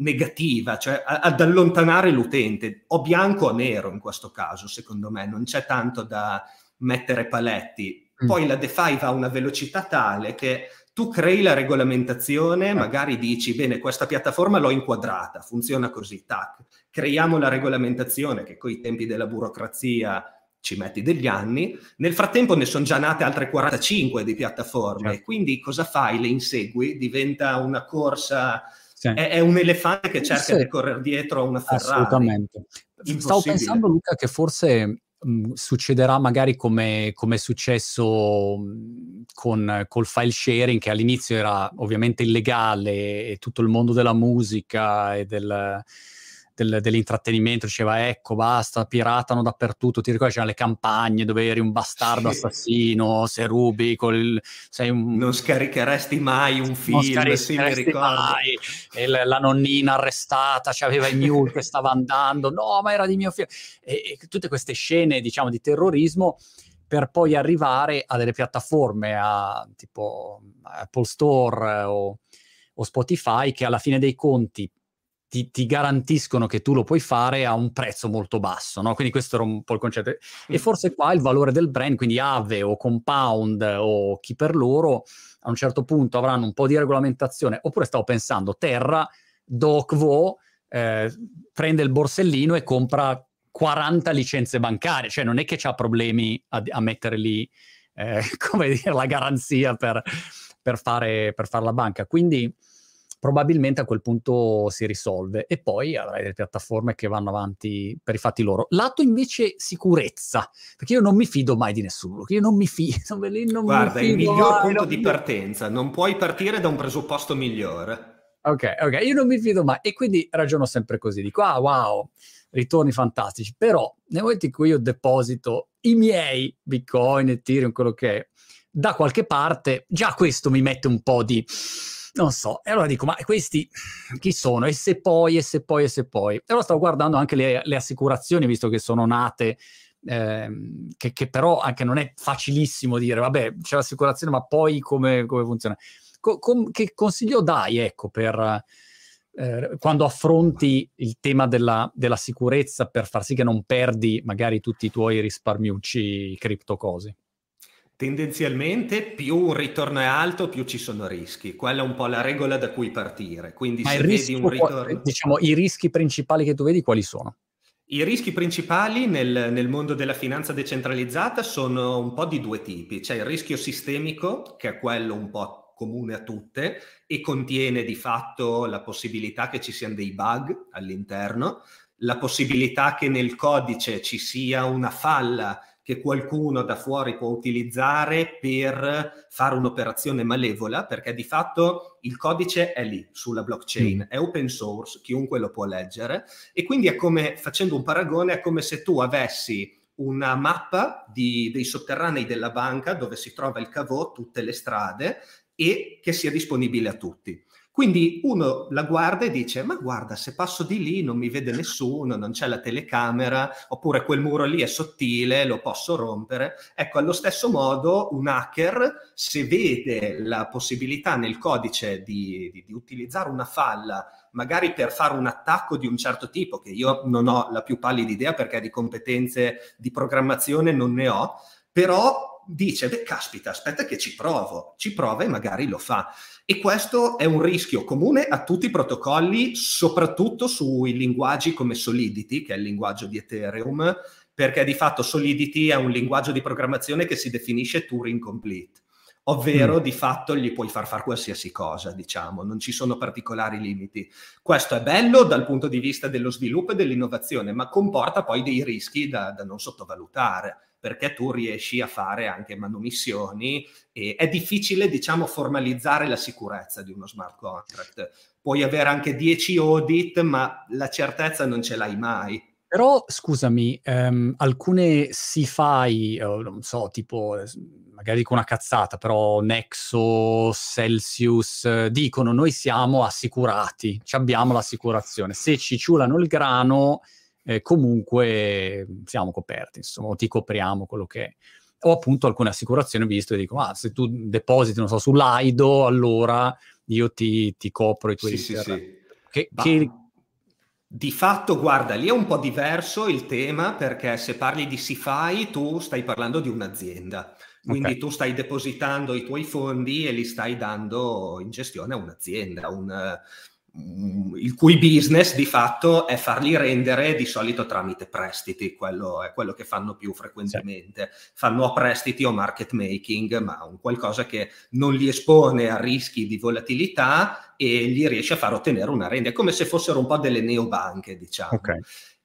negativa, cioè ad allontanare l'utente, o bianco o nero in questo caso, secondo me, non c'è tanto da mettere paletti. Mm. Poi la DeFi va a una velocità tale che tu crei la regolamentazione, magari dici, bene, questa piattaforma l'ho inquadrata, funziona così, tac. Creiamo la regolamentazione che con i tempi della burocrazia ci metti degli anni, nel frattempo ne sono già nate altre 45 di piattaforme, certo. quindi cosa fai? Le insegui? Diventa una corsa sì. È, è, un elefante che cerca sì. di correre dietro a una Ferrari. Assolutamente. Stavo pensando, Luca, che forse mh, succederà magari come, come è successo mh, con, col file sharing, che all'inizio era ovviamente illegale, e tutto il mondo della musica e del del, dell'intrattenimento, diceva ecco basta, piratano dappertutto, ti ricordi c'erano le campagne dove eri un bastardo sì. assassino, se rubi, col, sei un... Non scaricheresti mai un film, sì, mi ricordo. Mai. E la, la nonnina arrestata, c'aveva i mule che stava andando, no ma era di mio figlio, e, e tutte queste scene diciamo di terrorismo per poi arrivare a delle piattaforme a, tipo Apple Store o, o Spotify che alla fine dei conti ti, ti, garantiscono che tu lo puoi fare a un prezzo molto basso, no? Quindi questo era un po' il concetto. E forse qua il valore del brand, quindi Ave o Compound o chi per loro, a un certo punto avranno un po' di regolamentazione, oppure stavo pensando, Terra, DocVo, eh, prende il borsellino e compra 40 licenze bancarie, cioè non è che c'ha problemi a, a mettere lì, eh, [laughs] come dire, la garanzia per, per, fare, per fare la banca. Quindi probabilmente a quel punto si risolve e poi avrai delle piattaforme che vanno avanti per i fatti loro. Lato invece sicurezza, perché io non mi fido mai di nessuno, io non mi [laughs] fido. Non Guarda, mi fido, il miglior mai, punto di partenza, non puoi partire da un presupposto migliore. Ok, ok, io non mi fido mai e quindi ragiono sempre così, dico ah wow, ritorni fantastici, però nel momento in cui io deposito i miei bitcoin, Ethereum, quello che è, da qualche parte, già questo mi mette un po' di non so. E allora dico, ma questi chi sono? E se poi, e se poi, e se poi? E allora stavo guardando anche le, le assicurazioni, visto che sono nate, ehm, che, che, però anche non è facilissimo dire, vabbè, c'è l'assicurazione, ma poi come, come funziona? Co- com- che consiglio dai, ecco, per... Eh, quando affronti il tema della, della, sicurezza per far sì che non perdi magari tutti i tuoi risparmiucci cripto cose? Tendenzialmente più un ritorno è alto, più ci sono rischi. Quella è un po' la regola da cui partire. Quindi Ma se vedi un ritorno... Diciamo, i rischi principali che tu vedi quali sono? I rischi principali nel, nel, mondo della finanza decentralizzata sono un po' di due tipi. C'è il rischio sistemico, che è quello un po' comune a tutte e contiene di fatto la possibilità che ci siano dei bug all'interno, la possibilità che nel codice ci sia una falla che qualcuno da fuori può utilizzare per fare un'operazione malevola, perché di fatto il codice è lì sulla blockchain, mm. è open source, chiunque lo può leggere e quindi è come, facendo un paragone, è come se tu avessi una mappa di, dei sotterranei della banca dove si trova il cavò, tutte le strade e che sia disponibile a tutti. Quindi uno la guarda e dice, ma guarda, se passo di lì non mi vede nessuno, non c'è la telecamera, oppure quel muro lì è sottile, lo posso rompere. Ecco, allo stesso modo un hacker, se vede la possibilità nel codice di, di, di utilizzare una falla, magari per fare un attacco di un certo tipo, che io non ho la più pallida idea perché di competenze di programmazione non ne ho, però dice, beh, caspita, aspetta che ci provo, ci prova e magari lo fa. E questo è un rischio comune a tutti i protocolli, soprattutto sui linguaggi come Solidity, che è il linguaggio di Ethereum, perché di fatto Solidity è un linguaggio di programmazione che si definisce Turing Complete. ovvero mm. di fatto gli puoi far fare qualsiasi cosa, diciamo, non ci sono particolari limiti. Questo è bello dal punto di vista dello sviluppo e dell'innovazione, ma comporta poi dei rischi da, da non sottovalutare perché tu riesci a fare anche manomissioni e è difficile, diciamo, formalizzare la sicurezza di uno smart contract. Puoi avere anche 10 audit, ma la certezza non ce l'hai mai. Però, scusami, um, alcune uh, non so, tipo, magari dico una cazzata, però Nexo, Celsius, dicono noi siamo assicurati, abbiamo l'assicurazione. Se ci ciulano il grano, eh, comunque siamo coperti, insomma, ti copriamo quello che è. O appunto alcune assicurazioni ho visto e dico, ah, se tu depositi, non so, sull'AIDO, allora io ti, ti copro i tuoi sì, sì, sì. Che, che... Di fatto, guarda, lì è un po' diverso il tema perché se parli di SIFI tu stai parlando di un'azienda. Quindi okay. tu stai depositando i tuoi fondi e li stai dando in gestione a un'azienda, un, il cui business di fatto è farli rendere di solito tramite prestiti, quello è quello che fanno più frequentemente. Sì. Fanno o prestiti o market making, ma un qualcosa che non li espone a rischi di volatilità e gli riesce a far ottenere una rendita, come se fossero un po' delle neobanche, diciamo. Okay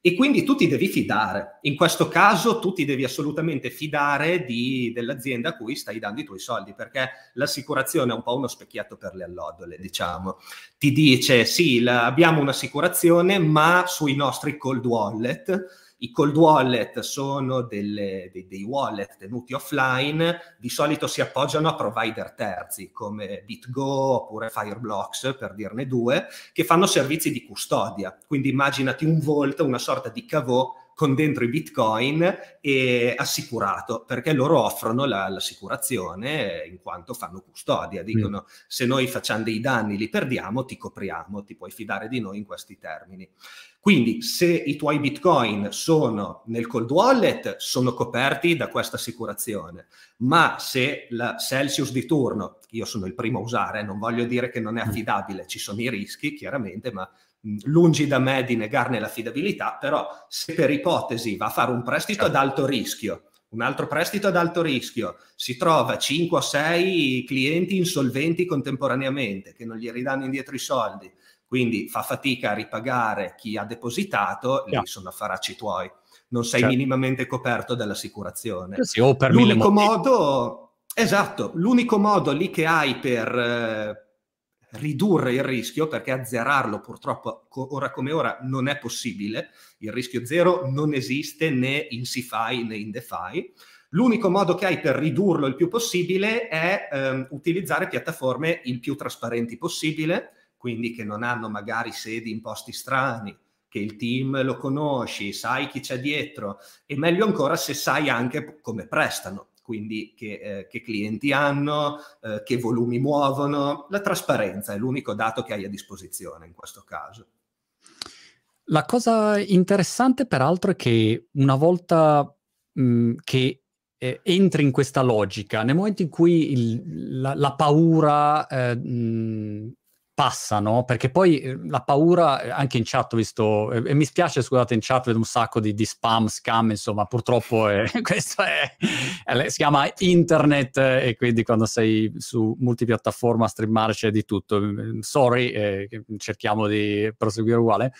e quindi tu ti devi fidare. In questo caso tu ti devi assolutamente fidare di, dell'azienda a cui stai dando i tuoi soldi, perché l'assicurazione è un po' uno specchietto per le allodole, diciamo. Ti dice sì, la, abbiamo un'assicurazione, ma sui nostri cold wallet i cold wallet sono delle, dei, dei, wallet tenuti offline, di solito si appoggiano a provider terzi come BitGo oppure Fireblocks, per dirne due, che fanno servizi di custodia. Quindi immaginati un Vault, una sorta di cavò con dentro i bitcoin e assicurato, perché loro offrono la, l'assicurazione in quanto fanno custodia. Dicono mm. se noi facciamo dei danni, li perdiamo, ti copriamo, ti puoi fidare di noi in questi termini. Quindi se i tuoi bitcoin sono nel cold wallet, sono coperti da questa assicurazione, ma se la Celsius di turno, io sono il primo a usare, non voglio dire che non è mm. affidabile, ci sono i rischi chiaramente, ma lungi da me di negarne l'affidabilità, però se per ipotesi va a fare un prestito ad alto rischio, un altro prestito ad alto rischio, si trova 5 o 6 clienti insolventi contemporaneamente che non gli ridanno indietro i soldi, quindi fa fatica a ripagare chi ha depositato, yeah. lì sono affaracci tuoi. Non sei certo. minimamente coperto dall'assicurazione. Sì, o per l'unico modo, esatto, l'unico modo lì che hai per eh, ridurre il rischio, perché azzerarlo purtroppo ora come ora non è possibile, il rischio zero non esiste né in CFI né in DeFi. L'unico modo che hai per ridurlo il più possibile è ehm, utilizzare piattaforme il più trasparenti possibile, quindi che non hanno magari sedi in posti strani, che il team lo conosci, sai chi c'è dietro e meglio ancora se sai anche come prestano quindi che, eh, che clienti hanno, eh, che volumi muovono. La trasparenza è l'unico dato che hai a disposizione in questo caso. La cosa interessante peraltro è che una volta mh, che eh, entri in questa logica, nel momento in cui il, la, la, paura eh, mh, passano, perché poi eh, la paura, eh, anche in chat ho visto, e, mi spiace scusate in chat, vedo un sacco di, di spam, scam, insomma purtroppo è, [laughs] questo è, è, si chiama internet e quindi quando sei su multipiattaforma a streamare c'è di tutto, mm, sorry, eh, cerchiamo di proseguire uguale.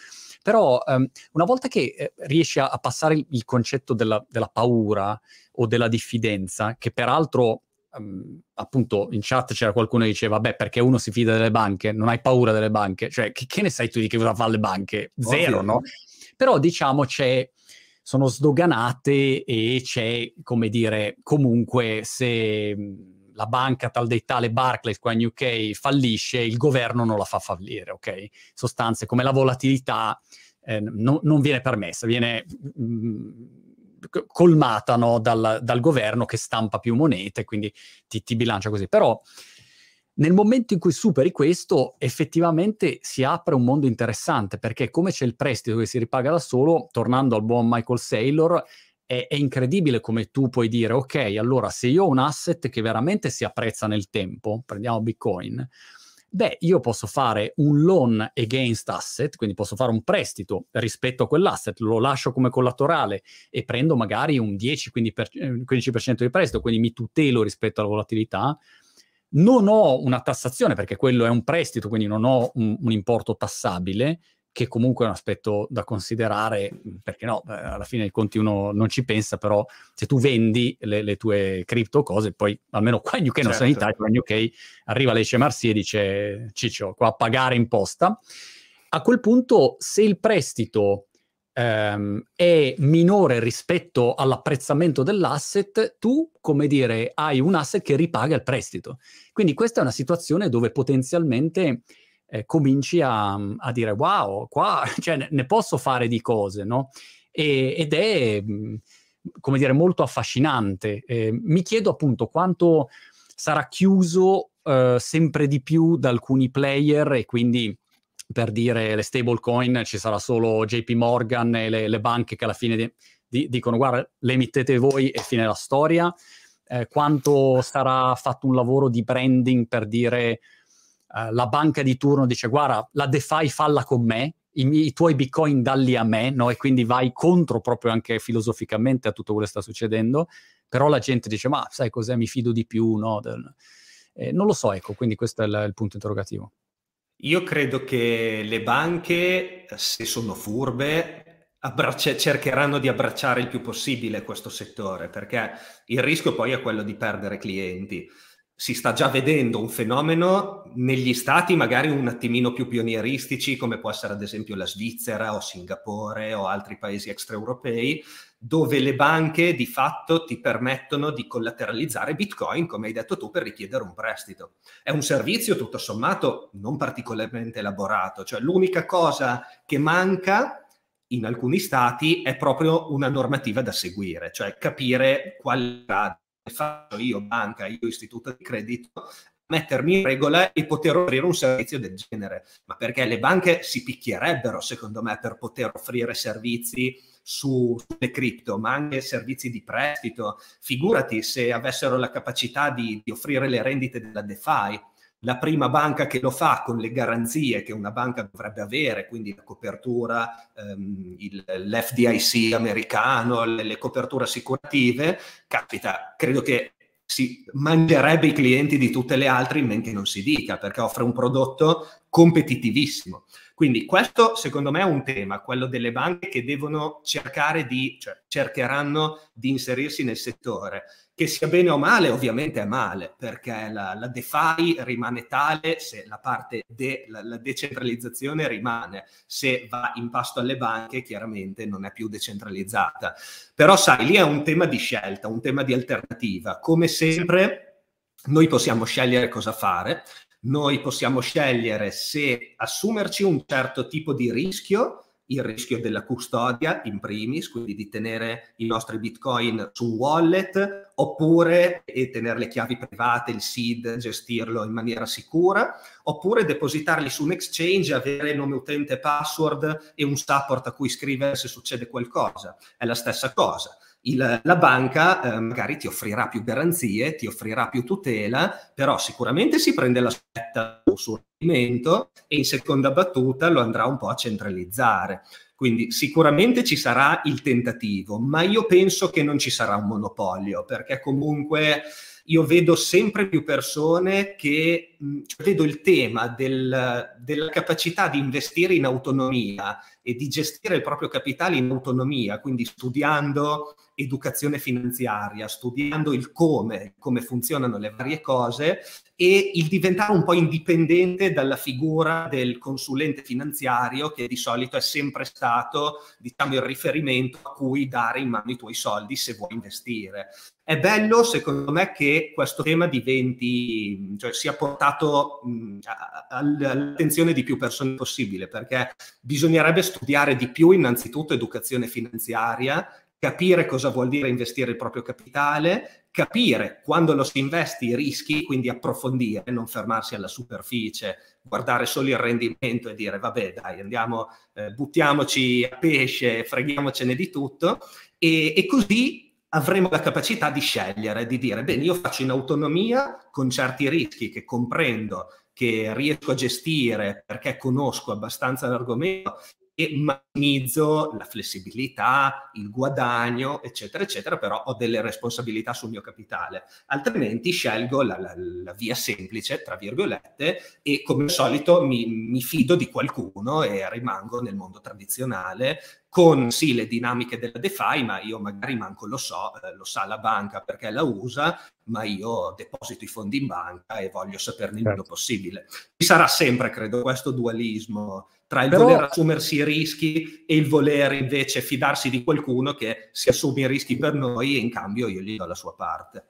Però um, una volta che eh, riesci a, a passare il concetto della, della paura o della diffidenza, che peraltro um, appunto in chat c'era qualcuno che diceva, beh, perché uno si fida delle banche, non hai paura delle banche, cioè che, che ne sai tu di che cosa fanno le banche? Zero, Ovvio. no? Però diciamo c'è, sono sdoganate e c'è, come dire, comunque se la banca tal dei tale Barclays qua in UK fallisce, il governo non la fa fallire, ok? Sostanze come la volatilità eh, no, non viene permessa, viene... Mh, colmata no, dal, dal, governo che stampa più monete, quindi ti, ti bilancia così. Però nel momento in cui superi questo, effettivamente si apre un mondo interessante, perché come c'è il prestito che si ripaga da solo, tornando al buon Michael Saylor, è, è, incredibile come tu puoi dire, ok, allora se io ho un asset che veramente si apprezza nel tempo, prendiamo Bitcoin, beh, io posso fare un loan against asset, quindi posso fare un prestito rispetto a quell'asset, lo lascio come collaterale e prendo magari un 10-15% eh, di prestito, quindi mi tutelo rispetto alla volatilità. non ho una tassazione perché quello è un prestito, quindi non ho un, un importo tassabile, che comunque è un aspetto da considerare, perché no, eh, alla fine dei conti uno non ci pensa, però se tu vendi le, le tue cripto cose, poi almeno qua in UK, certo. non sono in Italia, qua in UK arriva l'HMRC e dice Ciccio, qua a pagare imposta. A quel punto, se il prestito ehm, è minore rispetto all'apprezzamento dell'asset, tu, come dire, hai un asset che ripaga il prestito. Quindi questa è una situazione dove potenzialmente eh, cominci a, a, dire wow, qua [laughs] cioè, ne, ne, posso fare di cose, no? E, ed è, mm, come dire, molto affascinante. Eh, mi chiedo appunto quanto sarà chiuso eh, sempre di più da alcuni player e quindi per dire le stablecoin ci sarà solo JP Morgan e le, le banche che alla fine di, di, dicono guarda le emittete voi e fine la storia. Eh, quanto sarà fatto un lavoro di branding per dire uh, la banca di turno dice guarda la DeFi falla con me, i, i, tuoi bitcoin dalli a me, no? e quindi vai contro proprio anche filosoficamente a tutto quello che sta succedendo, però la gente dice ma sai cos'è, mi fido di più, no? Eh, non lo so, ecco, quindi questo è il, il punto interrogativo. Io credo che le banche, se sono furbe, abbraccia- cercheranno di abbracciare il più possibile questo settore, perché il rischio poi è quello di perdere clienti si sta già vedendo un fenomeno negli stati magari un attimino più pionieristici, come può essere ad esempio la Svizzera o Singapore o altri paesi extraeuropei, dove le banche di fatto ti permettono di collateralizzare Bitcoin, come hai detto tu, per richiedere un prestito. È un servizio tutto sommato non particolarmente elaborato, cioè l'unica cosa che manca in alcuni stati è proprio una normativa da seguire, cioè capire qual è faccio io banca, io istituto di credito, mettermi in regola e poter offrire un servizio del genere. Ma perché le banche si picchierebbero, secondo me, per poter offrire servizi su, sulle cripto, ma anche servizi di prestito. Figurati se avessero la capacità di, di offrire le rendite della DeFi. La prima banca che lo fa con le garanzie che una banca dovrebbe avere, quindi la copertura, ehm, il, l'FDIC americano, le, le coperture assicurative, capita, credo che si mangerebbe i clienti di tutte le altre in men che non si dica, perché offre un prodotto competitivissimo. Quindi questo secondo me è un tema, quello delle banche che devono cercare di, cioè cercheranno di inserirsi nel settore. Che sia bene o male, ovviamente è male, perché la, la DeFi rimane tale se la parte de, la, la decentralizzazione rimane, se va in pasto alle banche chiaramente non è più decentralizzata. Però sai, lì è un tema di scelta, un tema di alternativa. Come sempre noi possiamo scegliere cosa fare, noi possiamo scegliere se assumerci un certo tipo di rischio, il rischio della custodia in primis, quindi di tenere i nostri bitcoin su un wallet, oppure tenere le chiavi private, il seed, gestirlo in maniera sicura, oppure depositarli su un exchange, avere nome utente e password e un support a cui scrivere se succede qualcosa. È la stessa cosa il, la banca eh, magari ti offrirà più garanzie, ti offrirà più tutela, però sicuramente si prende la spetta sul rendimento e in seconda battuta lo andrà un po' a centralizzare. Quindi sicuramente ci sarà il tentativo, ma io penso che non ci sarà un monopolio, perché comunque io vedo sempre più persone che cioè vedo il tema del, della capacità di investire in autonomia e di gestire il proprio capitale in autonomia, quindi studiando educazione finanziaria, studiando il come, come funzionano le varie cose e il diventare un po' indipendente dalla figura del consulente finanziario che di solito è sempre stato, diciamo, il riferimento a cui dare in mano i tuoi soldi se vuoi investire. È bello, secondo me, che questo tema diventi, cioè sia portato mh, all'attenzione di più persone possibile, perché bisognerebbe studiare di più innanzitutto educazione finanziaria, capire cosa vuol dire investire il proprio capitale, capire quando lo si investe i rischi, quindi approfondire, non fermarsi alla superficie, guardare solo il rendimento e dire vabbè dai andiamo, eh, buttiamoci a pesce, freghiamocene di tutto. E, e così avremo la capacità di scegliere, di dire bene io faccio in autonomia con certi rischi che comprendo, che riesco a gestire perché conosco abbastanza l'argomento e massimizzo la flessibilità, il guadagno, eccetera, eccetera, però ho delle responsabilità sul mio capitale. Altrimenti scelgo la, la, la via semplice, tra virgolette, e come al solito mi, mi fido di qualcuno e rimango nel mondo tradizionale con sì le dinamiche della DeFi, ma io magari manco lo so, eh, lo sa la banca perché la usa, ma io deposito i fondi in banca e voglio saperne il certo. meno possibile. Ci sarà sempre, credo, questo dualismo tra il Però... voler assumersi i rischi e il voler invece fidarsi di qualcuno che si assume i rischi per noi e in cambio io gli do la sua parte.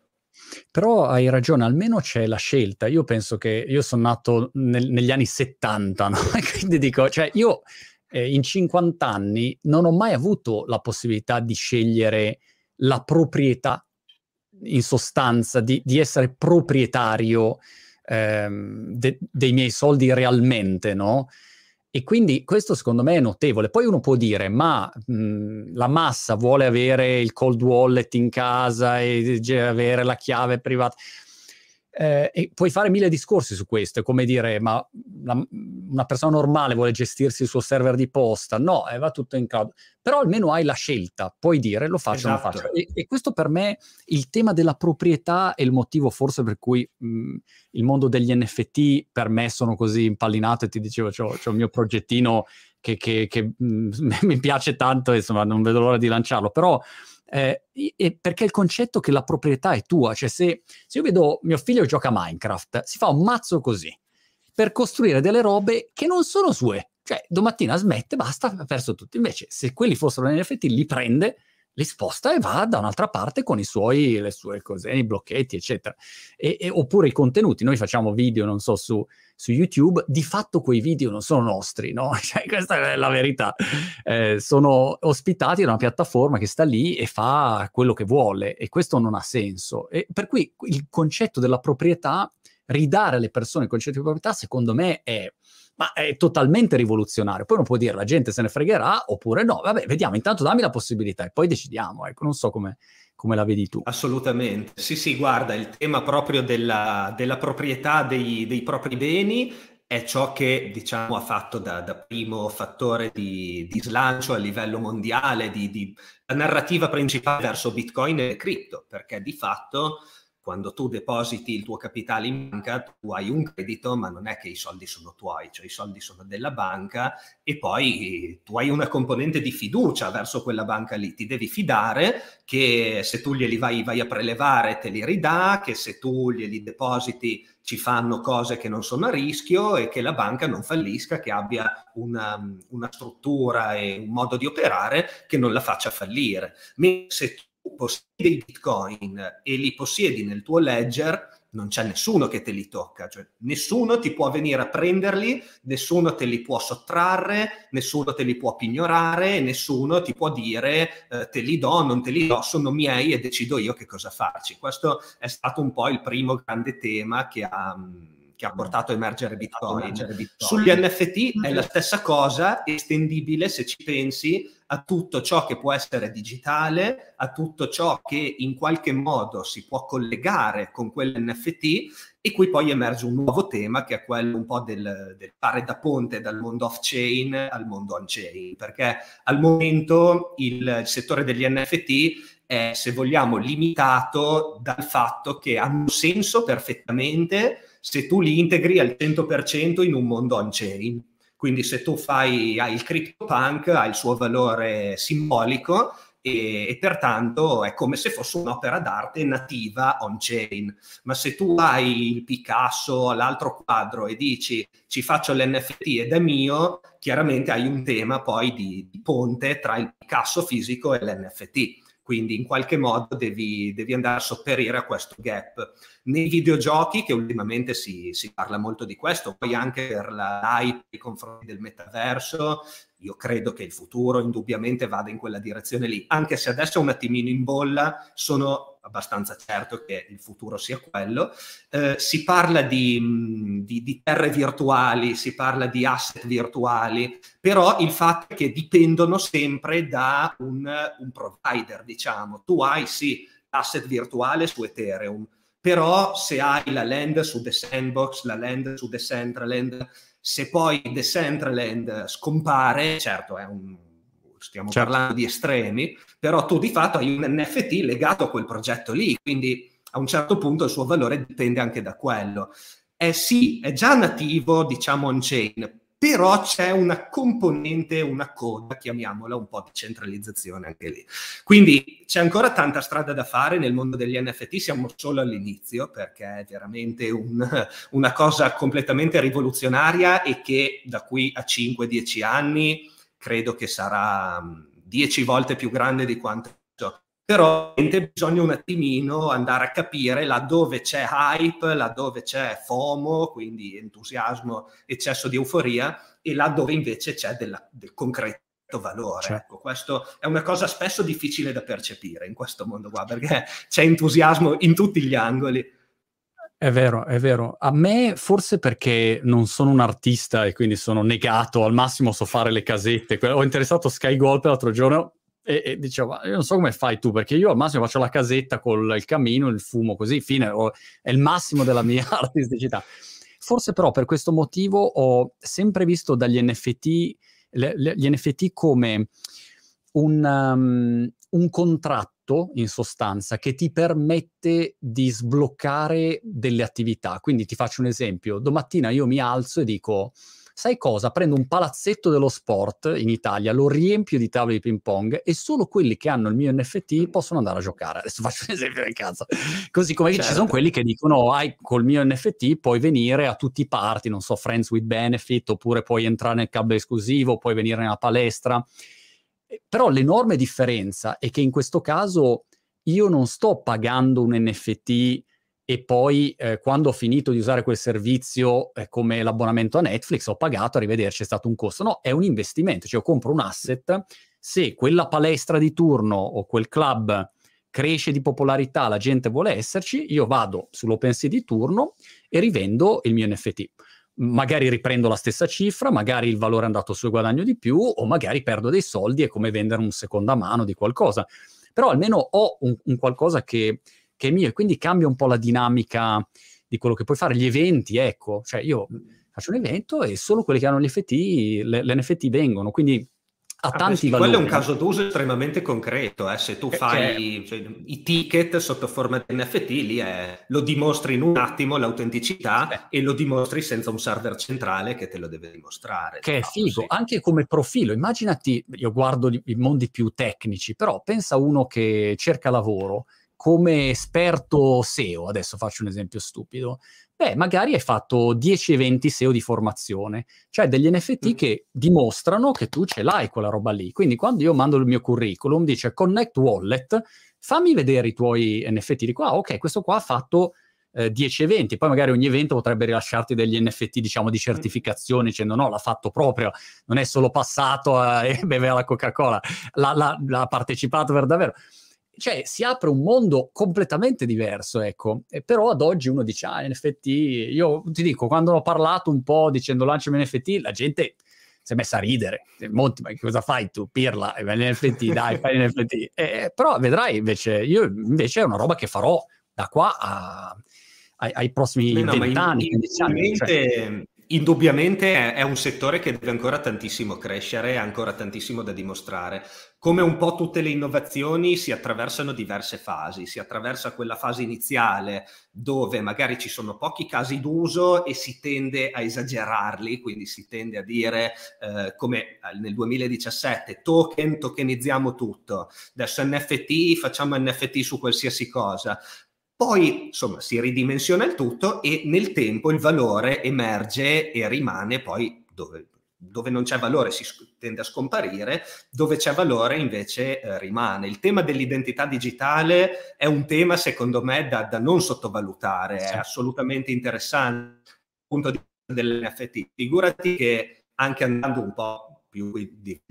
Però hai ragione, almeno c'è la scelta. Io penso che io sono nato nel, negli anni 70, no? [laughs] quindi dico, cioè io eh, in 50 anni non ho mai avuto la possibilità di scegliere la proprietà, in sostanza, di, di essere proprietario ehm, de, dei miei soldi realmente, no? E quindi questo secondo me è notevole. Poi uno può dire, ma mh, la massa vuole avere il cold wallet in casa e avere la chiave privata. Eh, e puoi fare mille discorsi su questo, è come dire, ma la, una persona normale vuole gestirsi il suo server di posta, no, eh, va tutto in cloud, però almeno hai la scelta, puoi dire lo faccio o esatto. non faccio. E, e, questo per me, il tema della proprietà è il motivo forse per cui mh, il mondo degli NFT per me sono così impallinato e ti dicevo, c'ho, c'ho il mio progettino che, che, che mh, [laughs] mi piace tanto, insomma non vedo l'ora di lanciarlo, però eh, perché il concetto che la proprietà è tua, cioè se, se io vedo mio figlio gioca a Minecraft, si fa un mazzo così per costruire delle robe che non sono sue. Cioè, domattina smette, basta, ha perso tutto. Invece, se quelli fossero NFT, li prende, li sposta e va da un'altra parte con suoi, le sue cose, i blocchetti, eccetera. E, e, oppure i contenuti. Noi facciamo video, non so, su, su, YouTube. Di fatto quei video non sono nostri, no? [laughs] Cioè, questa è la verità. Eh, sono ospitati da una piattaforma che sta lì e fa quello che vuole e questo non ha senso. E per cui il concetto della proprietà, ridare alle persone il concetto di proprietà, secondo me è ma è totalmente rivoluzionario. Poi uno può dire la gente se ne fregherà oppure no. Vabbè, vediamo, intanto dammi la possibilità e poi decidiamo. Ecco, non so come, come la vedi tu. Assolutamente. Sì, sì, guarda, il tema proprio della, della proprietà dei, dei, propri beni è ciò che, diciamo, ha fatto da, da primo fattore di, di, slancio a livello mondiale, di, di la narrativa principale verso Bitcoin e cripto, perché di fatto quando tu depositi il tuo capitale in banca, tu hai un credito, ma non è che i soldi sono tuoi, cioè i soldi sono della banca e poi tu hai una componente di fiducia verso quella banca lì. Ti devi fidare che se tu glieli vai, vai a prelevare te li ridà, che se tu glieli depositi ci fanno cose che non sono a rischio e che la banca non fallisca, che abbia una, una struttura e un modo di operare che non la faccia fallire. Se tu possiedi i bitcoin e li possiedi nel tuo ledger, non c'è nessuno che te li tocca, cioè nessuno ti può venire a prenderli, nessuno te li può sottrarre, nessuno te li può pignorare, nessuno ti può dire eh, te li do, non te li do, sono miei e decido io che cosa farci. Questo è stato un po' il primo grande tema che ha che ha portato a emergere Bitcoin. Bitcoin. Sugli NFT è la stessa cosa, estendibile se ci pensi a tutto ciò che può essere digitale, a tutto ciò che in qualche modo si può collegare con quell'NFT e qui poi emerge un nuovo tema che è quello un po' del, del fare da ponte dal mondo off-chain al mondo on-chain, perché al momento il, il settore degli NFT è, se vogliamo, limitato dal fatto che hanno senso perfettamente se tu li integri al 100% in un mondo on-chain. Quindi se tu fai, hai il CryptoPunk, ha il suo valore simbolico e, e, pertanto è come se fosse un'opera d'arte nativa on-chain. Ma se tu hai il Picasso, l'altro quadro e dici ci faccio l'NFT ed è mio, chiaramente hai un tema poi di, di ponte tra il Picasso fisico e l'NFT quindi in qualche modo devi, devi, andare a sopperire a questo gap. Nei videogiochi, che ultimamente si, si parla molto di questo, poi anche per la hype nei confronti del metaverso, io credo che il futuro indubbiamente vada in quella direzione lì, anche se adesso è un attimino in bolla, sono abbastanza certo che il futuro sia quello. Eh, si parla di, di, di, terre virtuali, si parla di asset virtuali, però il fatto è che dipendono sempre da un, un provider, diciamo. Tu hai sì asset virtuale su Ethereum, però se hai la land su The Sandbox, la land su Decentraland, Se poi Decentraland scompare, certo è un, stiamo certo. parlando di estremi, però tu di fatto hai un NFT legato a quel progetto lì, quindi a un certo punto il suo valore dipende anche da quello. Eh sì, è già nativo, diciamo, on-chain, però c'è una componente, una coda, chiamiamola un po' di centralizzazione anche lì. Quindi c'è ancora tanta strada da fare nel mondo degli NFT, siamo solo all'inizio perché è veramente un, una cosa completamente rivoluzionaria e che da qui a 5-10 anni credo che sarà 10 volte più grande di quanto però bisogna un attimino andare a capire laddove c'è hype, laddove c'è FOMO, quindi entusiasmo, eccesso di euforia, e laddove invece c'è della, del concreto valore. Certo. Ecco, questo è una cosa spesso difficile da percepire in questo mondo qua, perché c'è entusiasmo in tutti gli angoli. È vero, è vero. A me forse perché non sono un artista e quindi sono negato, al massimo so fare le casette. Ho interessato Sky Golp l'altro giorno, e, e dicevo, io non so come fai tu, perché io al massimo faccio la casetta con il camino, il fumo, così, fine, ho, è il massimo della mia [laughs] artisticità. Forse però per questo motivo ho sempre visto dagli NFT, le, le, gli NFT come un, um, un contratto in sostanza che ti permette di sbloccare delle attività. Quindi ti faccio un esempio, domattina io mi alzo e dico sai cosa? Prendo un palazzetto dello sport in Italia, lo riempio di tavole di ping pong e solo quelli che hanno il mio NFT possono andare a giocare. Adesso faccio un esempio del cazzo. Così come certo. ci sono quelli che dicono, hai col mio NFT puoi venire a tutti i parti, non so, Friends with Benefit, oppure puoi entrare nel club esclusivo, puoi venire nella palestra. Però l'enorme differenza è che in questo caso io non sto pagando un NFT e poi eh, quando ho finito di usare quel servizio eh, come l'abbonamento a Netflix ho pagato, arrivederci, è stato un costo. No, è un investimento, cioè io compro un asset, se quella palestra di turno o quel club cresce di popolarità, la gente vuole esserci, io vado sull'OpenSea di turno e rivendo il mio NFT. Magari riprendo la stessa cifra, magari il valore è andato su e guadagno di più, o magari perdo dei soldi, è come vendere un seconda mano di qualcosa. Però almeno ho un, un qualcosa che, che è mio e quindi cambia un po' la dinamica di quello che puoi fare. Gli eventi, ecco, cioè io faccio un evento e solo quelli che hanno gli FT, le, le NFT vengono, quindi ha ah, tanti valori. Quello è un caso d'uso estremamente concreto, eh? se tu eh, fai cioè, i ticket sotto forma di NFT, lì è, lo dimostri in un attimo l'autenticità eh. e lo dimostri senza un server centrale che te lo deve dimostrare. Che è figo, sì. anche come profilo. Immaginati, io guardo i mondi più tecnici, però pensa uno che cerca lavoro come esperto SEO, adesso faccio un esempio stupido, beh, magari hai fatto 10 eventi SEO di formazione, cioè degli NFT mm. che dimostrano che tu ce l'hai quella roba lì. Quindi quando io mando il mio curriculum, dice Connect Wallet, fammi vedere i tuoi NFT. Dico, ah, ok, questo qua ha fatto 10 eh, eventi, poi magari ogni evento potrebbe rilasciarti degli NFT, diciamo, di certificazione, dicendo no, l'ha fatto proprio, non è solo passato [laughs] e beveva la Coca-Cola, l'ha, l'ha, l'ha partecipato per davvero cioè si apre un mondo completamente diverso, ecco. E però ad oggi uno dice, ah, NFT, io ti dico, quando ho parlato un po' dicendo lanciami NFT, la gente si è messa a ridere. Monti, ma cosa fai tu? Pirla, NFT, dai, fai [laughs] NFT. Eh, però vedrai invece, io invece è una roba che farò da qua a, ai, ai, prossimi vent'anni, no, 15 anni. Cioè Indubbiamente è, un settore che deve ancora tantissimo crescere, ha ancora tantissimo da dimostrare. Come un po' tutte le innovazioni si attraversano diverse fasi, si attraversa quella fase iniziale dove magari ci sono pochi casi d'uso e si tende a esagerarli, quindi si tende a dire eh, come nel 2017 token, tokenizziamo tutto, adesso NFT, facciamo NFT su qualsiasi cosa. Poi, insomma, si ridimensiona il tutto e nel tempo il valore emerge e rimane poi dove, dove non c'è valore si tende a scomparire, dove c'è valore invece eh, rimane. Il tema dell'identità digitale è un tema, secondo me, da, da non sottovalutare, sì. è assolutamente interessante dal punto di vista dell'NFT. Figurati che anche andando un po' più,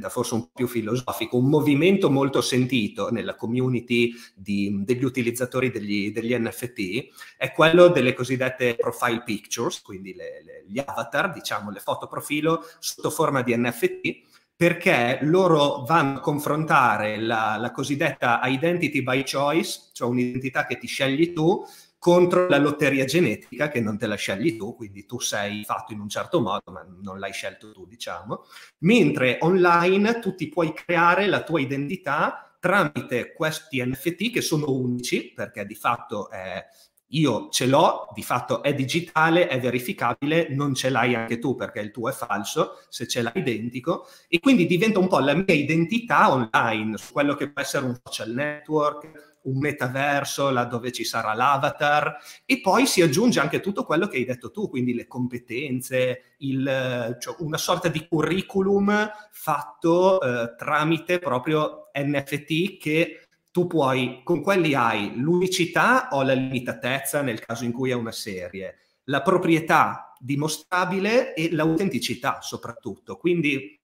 forse un po' più filosofico, un movimento molto sentito nella community di, degli utilizzatori degli, degli, NFT è quello delle cosiddette profile pictures, quindi le, le, gli avatar, diciamo le foto profilo sotto forma di NFT, perché loro vanno a confrontare la, la cosiddetta identity by choice, cioè un'identità che ti scegli tu, contro la lotteria genetica che non te la scegli tu, quindi tu sei fatto in un certo modo, ma non l'hai scelto tu, diciamo. Mentre online tu ti puoi creare la tua identità tramite questi NFT che sono unici, perché di fatto è io ce l'ho, di fatto è digitale, è verificabile, non ce l'hai anche tu perché il tuo è falso, se ce l'hai identico, e quindi diventa un po' la mia identità online, su quello che può essere un social network, un metaverso, là dove ci sarà l'avatar, e poi si aggiunge anche tutto quello che hai detto tu, quindi le competenze, il, cioè una sorta di curriculum fatto eh, tramite proprio NFT che tu puoi, con quelli hai l'unicità o la limitatezza nel caso in cui è una serie, la proprietà dimostrabile e l'autenticità soprattutto. Quindi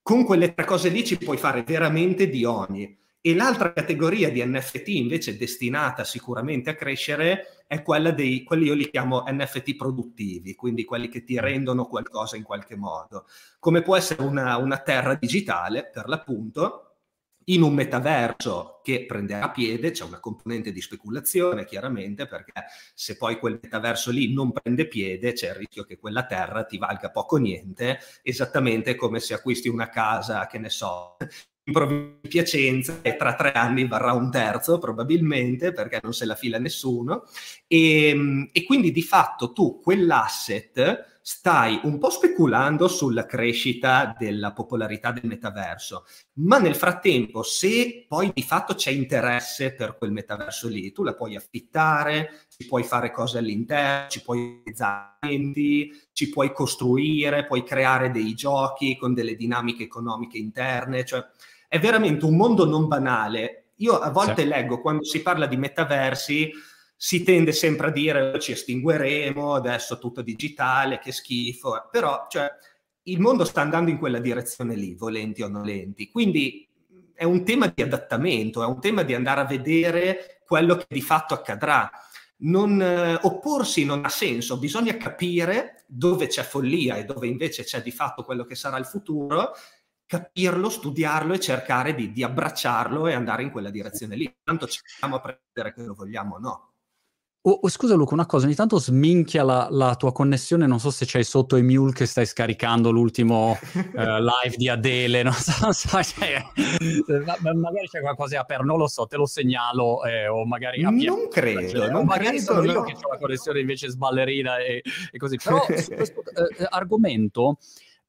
con quelle tre cose lì ci puoi fare veramente di ogni. E l'altra categoria di NFT invece destinata sicuramente a crescere è quella dei, quelli io li chiamo NFT produttivi, quindi quelli che ti rendono qualcosa in qualche modo, come può essere una, una terra digitale per l'appunto, in un metaverso che prenderà piede, c'è una componente di speculazione chiaramente, perché se poi quel metaverso lì non prende piede, c'è il rischio che quella terra ti valga poco niente, esattamente come se acquisti una casa, che ne so, in Piacenza e tra tre anni varrà un terzo probabilmente perché non se la fila nessuno. E, ehm, e quindi di fatto tu quell'asset stai un po' speculando sulla crescita della popolarità del metaverso, ma nel frattempo se poi di fatto c'è interesse per quel metaverso lì, tu la puoi affittare, ci puoi fare cose all'interno, ci puoi utilizzare, ci puoi costruire, puoi creare dei giochi con delle dinamiche economiche interne, cioè è veramente un mondo non banale. Io a volte sì. leggo quando si parla di metaversi si tende sempre a dire ci estingueremo, adesso tutto digitale, che schifo, però cioè, il mondo sta andando in quella direzione lì, volenti o nolenti. Quindi è un tema di adattamento, è un tema di andare a vedere quello che di fatto accadrà. Non, eh, opporsi non ha senso, bisogna capire dove c'è follia e dove invece c'è di fatto quello che sarà il futuro, capirlo, studiarlo e cercare di, di abbracciarlo e andare in quella direzione lì. Tanto ci siamo a prendere che lo vogliamo o no. Oh, oh, scusa Luca, una cosa, ogni tanto sminchia la, la, tua connessione, non so se c'hai sotto i mule che stai scaricando l'ultimo uh, [laughs] live di Adele, non so, non so cioè, magari c'è qualcosa aperto, non lo so, te lo segnalo eh, o magari... Non credo, cioè, non magari credo, sono no. io che ho la connessione invece sballerina e, e così, [laughs] però su questo eh, argomento...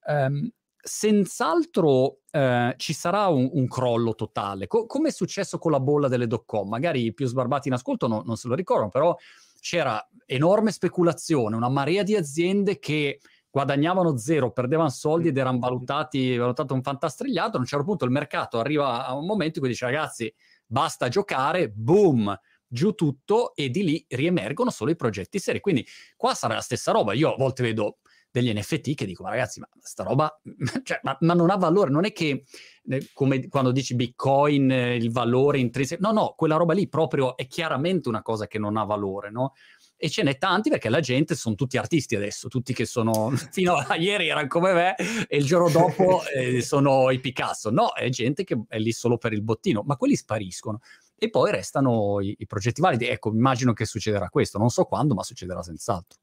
Um, senz'altro eh, ci sarà un, un crollo totale, Co- come è successo con la bolla delle dot-com. Magari i più sbarbati in ascolto no, non se lo ricordano, però c'era enorme speculazione, una marea di aziende che guadagnavano zero, perdevano soldi ed erano valutati, valutati un fantastrigliato. A un certo punto il mercato arriva a un momento in cui dice ragazzi basta giocare, boom, giù tutto e di lì riemergono solo i progetti seri. Quindi qua sarà la stessa roba. Io a volte vedo degli NFT che dico, ma ragazzi, ma sta roba, [laughs] cioè, ma, ma, non ha valore, non è che eh, come quando dici Bitcoin, eh, il valore intrinseco, no, no, quella roba lì proprio è chiaramente una cosa che non ha valore, no? E ce n'è tanti perché la gente sono tutti artisti adesso, tutti che sono [laughs] fino a ieri erano come me e il giorno dopo eh, sono i Picasso. No, è gente che è lì solo per il bottino, ma quelli spariscono e poi restano i, i progetti validi. Ecco, immagino che succederà questo, non so quando, ma succederà senz'altro.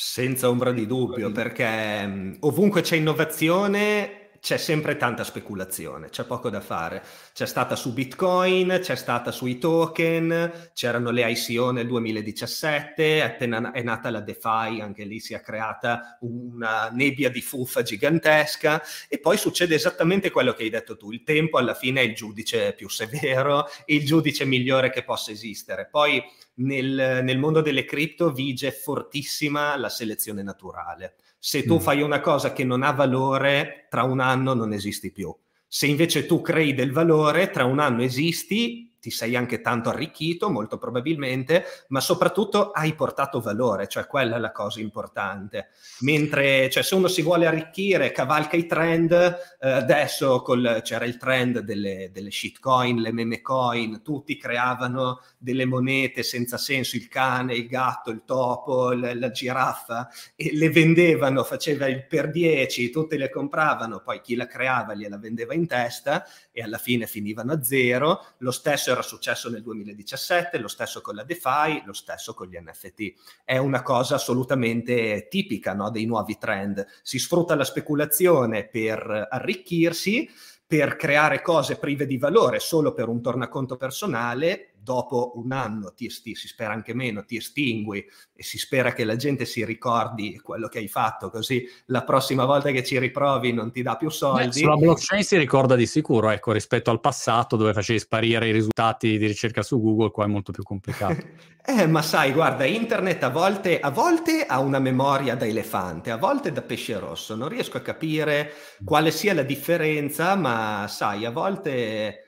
Senza ombra di dubbio, perché mm, ovunque c'è innovazione c'è sempre tanta speculazione, c'è poco da fare. C'è stata su Bitcoin, c'è stata sui token, c'erano le ICO nel 2017, è, appena, è nata la DeFi, anche lì si è creata una nebbia di fuffa gigantesca e poi succede esattamente quello che hai detto tu, il tempo alla fine è il giudice più severo, il giudice migliore che possa esistere. Poi nel, nel mondo delle cripto vige fortissima la selezione naturale se tu mm. fai una cosa che non ha valore, tra un anno non esisti più. Se invece tu crei del valore, tra un anno esisti ti sei anche tanto arricchito, molto probabilmente, ma soprattutto hai portato valore, cioè quella è la cosa importante. Mentre cioè, se uno si vuole arricchire, cavalca i trend, eh, adesso col, c'era il trend delle, delle shitcoin, le meme coin, tutti creavano delle monete senza senso, il cane, il gatto, il topo, la, la giraffa, e le vendevano, faceva il per 10, tutti le compravano, poi chi la creava gliela vendeva in testa e alla fine finivano a zero. Lo stesso era successo nel 2017, lo stesso con la DeFi, lo stesso con gli NFT. È una cosa assolutamente tipica no, dei nuovi trend. Si sfrutta la speculazione per arricchirsi, per creare cose prive di valore solo per un tornaconto personale dopo un anno ti esti, si spera anche meno, ti estingui e si spera che la gente si ricordi quello che hai fatto, così la prossima volta che ci riprovi non ti dà più soldi. Beh, sulla blockchain si ricorda di sicuro, ecco, rispetto al passato dove facevi sparire i risultati di ricerca su Google, qua è molto più complicato. [laughs] eh, ma sai, guarda, internet a volte, a volte ha una memoria da elefante, a volte da pesce rosso, non riesco a capire quale sia la differenza, ma sai, a volte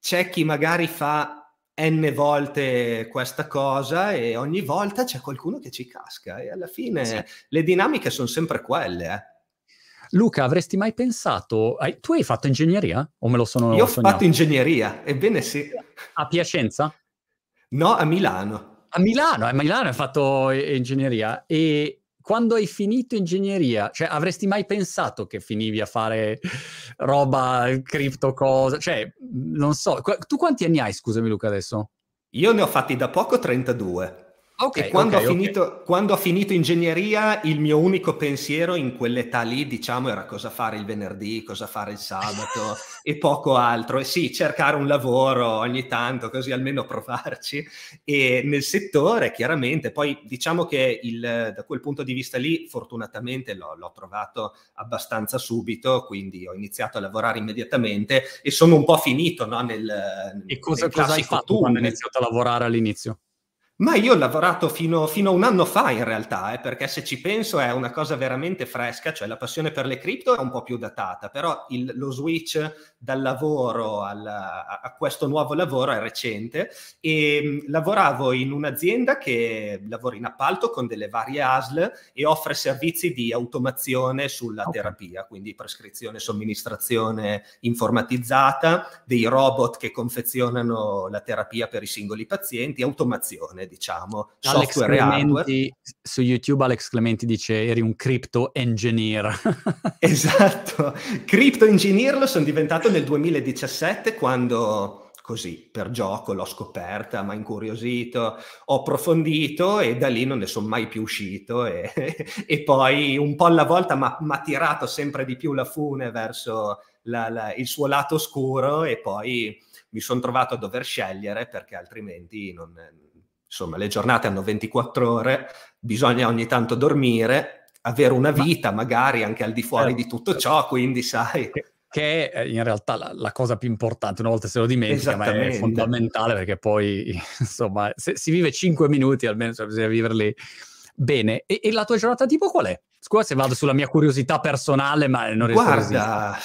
c'è chi magari fa n volte questa cosa e ogni volta c'è qualcuno che ci casca e alla fine sì. le dinamiche sono sempre quelle. Eh. Luca, avresti mai pensato, hai, tu hai fatto ingegneria o me lo sono Io ho sognato? fatto ingegneria, ebbene sì. A Piacenza? No, a Milano. A Milano, a Milano hai fatto ingegneria e quando hai finito ingegneria, cioè avresti mai pensato che finivi a fare roba, cripto cosa? Cioè, non so, tu quanti anni hai, scusami Luca, adesso? Io ne ho fatti da poco 32. Okay, e quando, okay, ho finito, okay. quando, ho finito, ingegneria, il mio unico pensiero in quell'età lì, diciamo, era cosa fare il venerdì, cosa fare il sabato [laughs] e poco altro. E sì, cercare un lavoro ogni tanto, così almeno provarci. E nel settore, chiaramente, poi diciamo che il, da quel punto di vista lì, fortunatamente l'ho, l'ho, trovato abbastanza subito, quindi ho iniziato a lavorare immediatamente e sono un po' finito no, nel... E cosa, nel cosa hai fatto tu, quando hai iniziato a lavorare all'inizio? Ma io ho lavorato fino, fino, a un anno fa in realtà, eh, perché se ci penso è una cosa veramente fresca, cioè la passione per le cripto è un po' più datata, però il, lo switch dal lavoro al, a, a, questo nuovo lavoro è recente e mh, lavoravo in un'azienda che lavora in appalto con delle varie ASL e offre servizi di automazione sulla okay. terapia, quindi prescrizione, somministrazione informatizzata, dei robot che confezionano la terapia per i singoli pazienti, automazione diciamo, Alex software Clementi, Su YouTube Alex Clementi dice eri un crypto engineer. [laughs] esatto, crypto engineer lo sono diventato nel 2017 quando così per gioco l'ho scoperta, mi ha incuriosito, ho approfondito e da lì non ne sono mai più uscito e, [laughs] e poi un po' alla volta mi ha tirato sempre di più la fune verso la, la, il suo lato oscuro e poi mi sono trovato a dover scegliere perché altrimenti non, insomma, le giornate hanno 24 ore, bisogna ogni tanto dormire, avere una vita magari anche al di fuori di tutto certo. ciò, quindi sai... Che è in realtà la, la cosa più importante, una volta se lo dimentica, ma è fondamentale perché poi, [laughs] insomma, se si vive 5 minuti almeno, cioè bisogna viverli bene. E, e la tua giornata tipo qual è? Scusa se vado sulla mia curiosità personale, ma non riesco Guarda, a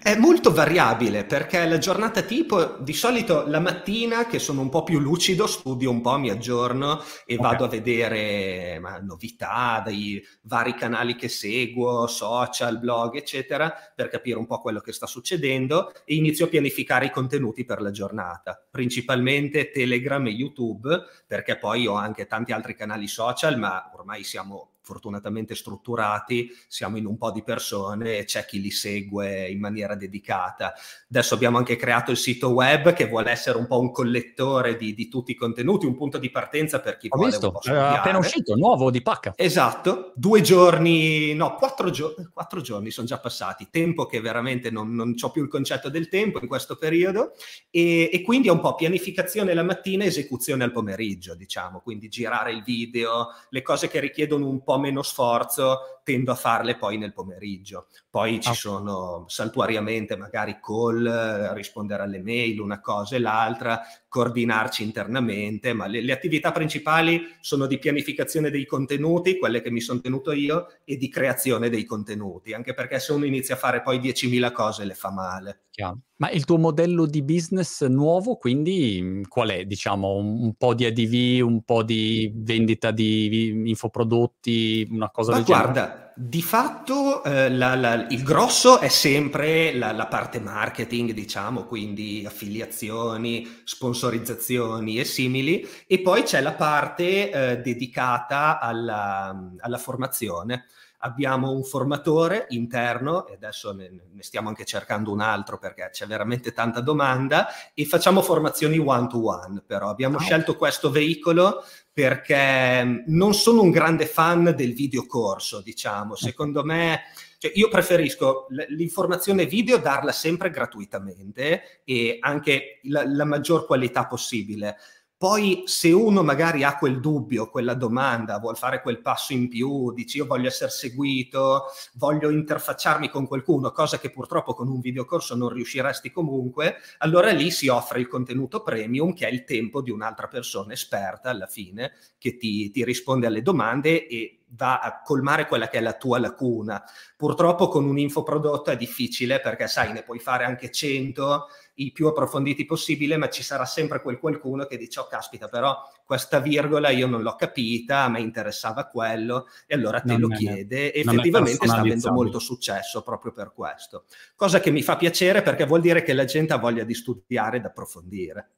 è molto variabile perché la giornata tipo, di solito la mattina che sono un po' più lucido, studio un po', mi aggiorno e okay. vado a vedere ma, novità dai vari canali che seguo, social, blog, eccetera, per capire un po' quello che sta succedendo e inizio a pianificare i contenuti per la giornata, principalmente Telegram e YouTube, perché poi ho anche tanti altri canali social, ma ormai siamo fortunatamente strutturati, siamo in un po' di persone e c'è chi li segue in maniera dedicata. Adesso abbiamo anche creato il sito web che vuole essere un po' un collettore di, di tutti i contenuti, un punto di partenza per chi Ho vuole visto, è appena uscito, nuovo di pacca. Esatto, due giorni, no, quattro, gio- quattro giorni sono già passati, tempo che veramente non, non ho più il concetto del tempo in questo periodo e, e quindi è un po' pianificazione la mattina, esecuzione al pomeriggio, diciamo, quindi girare il video, le cose che richiedono un po' po' meno sforzo tendo a farle poi nel pomeriggio. Poi ci ah. sono saltuariamente magari call, rispondere alle mail, una cosa e l'altra, coordinarci internamente, ma le, le attività principali sono di pianificazione dei contenuti, quelle che mi sono tenuto io, e di creazione dei contenuti, anche perché se uno inizia a fare poi 10.000 cose le fa male. Chiaro. Ma il tuo modello di business nuovo, quindi mm, qual è? Diciamo un, po' di ADV, un po' di vendita di infoprodotti, una cosa Ma del guarda, genere? Di fatto eh, la, la, il grosso è sempre la, la, parte marketing, diciamo, quindi affiliazioni, sponsorizzazioni e simili, e poi c'è la parte eh, dedicata alla, alla formazione. Abbiamo un formatore interno, e adesso ne, ne stiamo anche cercando un altro perché c'è veramente tanta domanda, e facciamo formazioni one to one, però. Abbiamo oh. scelto questo veicolo perché mm, non sono un grande fan del videocorso, diciamo, secondo me cioè, io preferisco l'informazione video darla sempre gratuitamente e anche la, la maggior qualità possibile. Poi se uno magari ha quel dubbio, quella domanda, vuole fare quel passo in più, dici io voglio essere seguito, voglio interfacciarmi con qualcuno, cosa che purtroppo con un videocorso non riusciresti comunque, allora lì si offre il contenuto premium che è il tempo di un'altra persona esperta alla fine che ti, ti risponde alle domande e va a colmare quella che è la tua lacuna. Purtroppo con un infoprodotto è difficile perché sai, ne puoi fare anche 100, i più approfonditi possibile, ma ci sarà sempre quel qualcuno che dice, oh caspita, però questa virgola io non l'ho capita, a me interessava quello, e allora te non lo chiede. E effettivamente sta avendo molto successo proprio per questo. Cosa che mi fa piacere perché vuol dire che la gente ha voglia di studiare ed approfondire.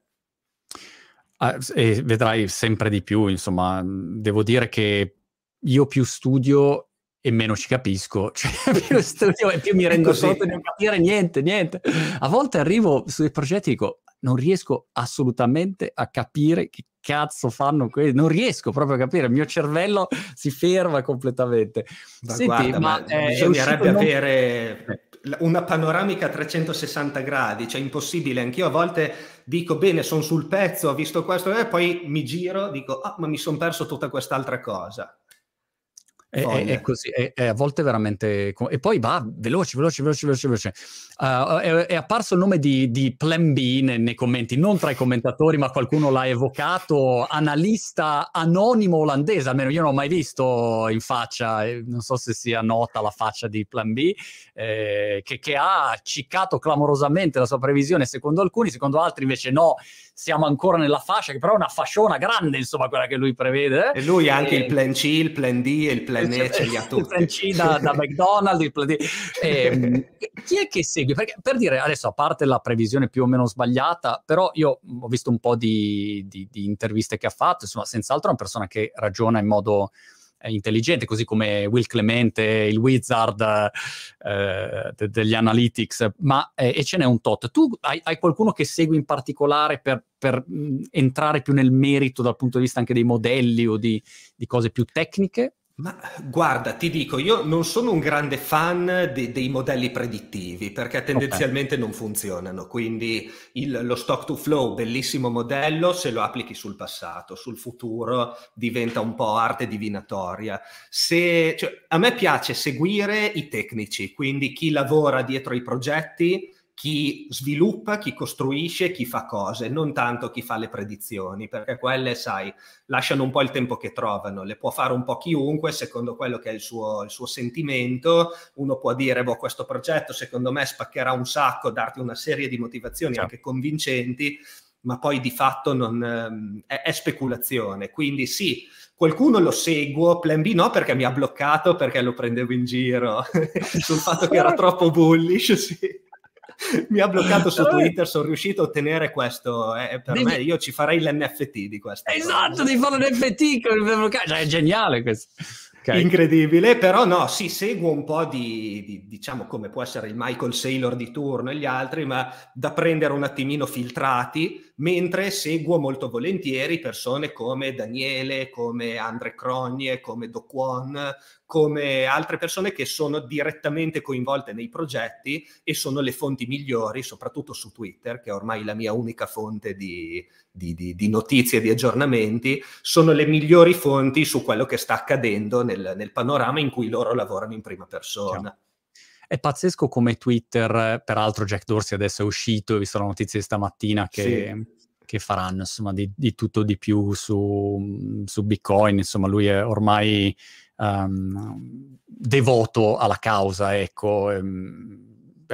Ah, e vedrai sempre di più, insomma, devo dire che io più studio e meno ci capisco, [laughs] cioè più studio e più mi rendo conto di non capire niente, niente. A volte arrivo sui progetti e dico, non riesco assolutamente a capire che cazzo fanno quelli, non riesco proprio a capire, il mio cervello si ferma completamente. Ma Senti, guarda, ma, ma eh, bisognerebbe non... avere una panoramica a 360 gradi, cioè impossibile, anch'io a volte dico bene, sono sul pezzo, ho visto questo e poi mi giro, dico, ah, ma mi sono perso tutta quest'altra cosa. È, è, così, è, è, a volte veramente... E poi va veloce, veloce, veloce, veloce, veloce. Uh, è, apparso il nome di, di Plan B nei, nei, commenti, non tra i commentatori, ma qualcuno l'ha evocato, analista anonimo olandese, almeno io non ho mai visto in faccia, non so se sia nota la faccia di Plan B, eh, che, che ha ciccato clamorosamente la sua previsione secondo alcuni, secondo altri invece no, siamo ancora nella fascia, che però è una fasciona grande, insomma, quella che lui prevede. E lui ha anche e... il plan C, il plan D e il plan E, ce li ha tutti. [laughs] Il plan C da, da [laughs] McDonald's, il plan D. E, [laughs] ehm, chi è che segue? Perché, per dire, adesso, a parte la previsione più o meno sbagliata, però io ho visto un po' di, di, di interviste che ha fatto, insomma, senz'altro è una persona che ragiona in modo intelligente, così come Will Clemente, il wizard eh, de- degli analytics, ma eh, e ce n'è un tot. Tu hai, hai qualcuno che segui in particolare per, per mh, entrare più nel merito dal punto di vista anche dei modelli o di, di cose più tecniche? Ma guarda, ti dico, io non sono un grande fan de- dei modelli predittivi perché tendenzialmente okay. non funzionano. Quindi il, lo stock to flow, bellissimo modello, se lo applichi sul passato, sul futuro diventa un po' arte divinatoria. Se, cioè, a me piace seguire i tecnici, quindi chi lavora dietro i progetti chi sviluppa, chi costruisce, chi fa cose, non tanto chi fa le predizioni, perché quelle, sai, lasciano un po' il tempo che trovano, le può fare un po' chiunque secondo quello che è il suo, il suo sentimento, uno può dire, boh, questo progetto secondo me spaccherà un sacco, darti una serie di motivazioni certo. anche convincenti, ma poi di fatto non, ehm, è, è speculazione, quindi sì, qualcuno lo seguo, Plan B no perché mi ha bloccato perché lo prendevo in giro [laughs] sul fatto che era troppo bullish, sì. [laughs] mi ha bloccato su Twitter, sono riuscito a ottenere questo. Eh, per devi... me, io ci farei l'NFT di questo. Esatto, devi fare l'NFT, cioè, è geniale questo. Okay. Incredibile, però no, sì, seguo un po' di, di, diciamo, come può essere il Michael Saylor di turno e gli altri, ma da prendere un attimino filtrati, mentre seguo molto volentieri persone come Daniele, come Andre Crogne, come Do Kwon, come altre persone che sono direttamente coinvolte nei progetti e sono le fonti migliori, soprattutto su Twitter, che è ormai la mia unica fonte di, di, di, di notizie di aggiornamenti, sono le migliori fonti su quello che sta accadendo nel, nel panorama in cui loro lavorano in prima persona. Ciao. È pazzesco come Twitter, peraltro Jack Dorsey adesso è uscito, ho visto la notizia di stamattina che, sì. che faranno insomma di, di, tutto di più su, su Bitcoin, insomma lui è ormai um, devoto alla causa, ecco. Um,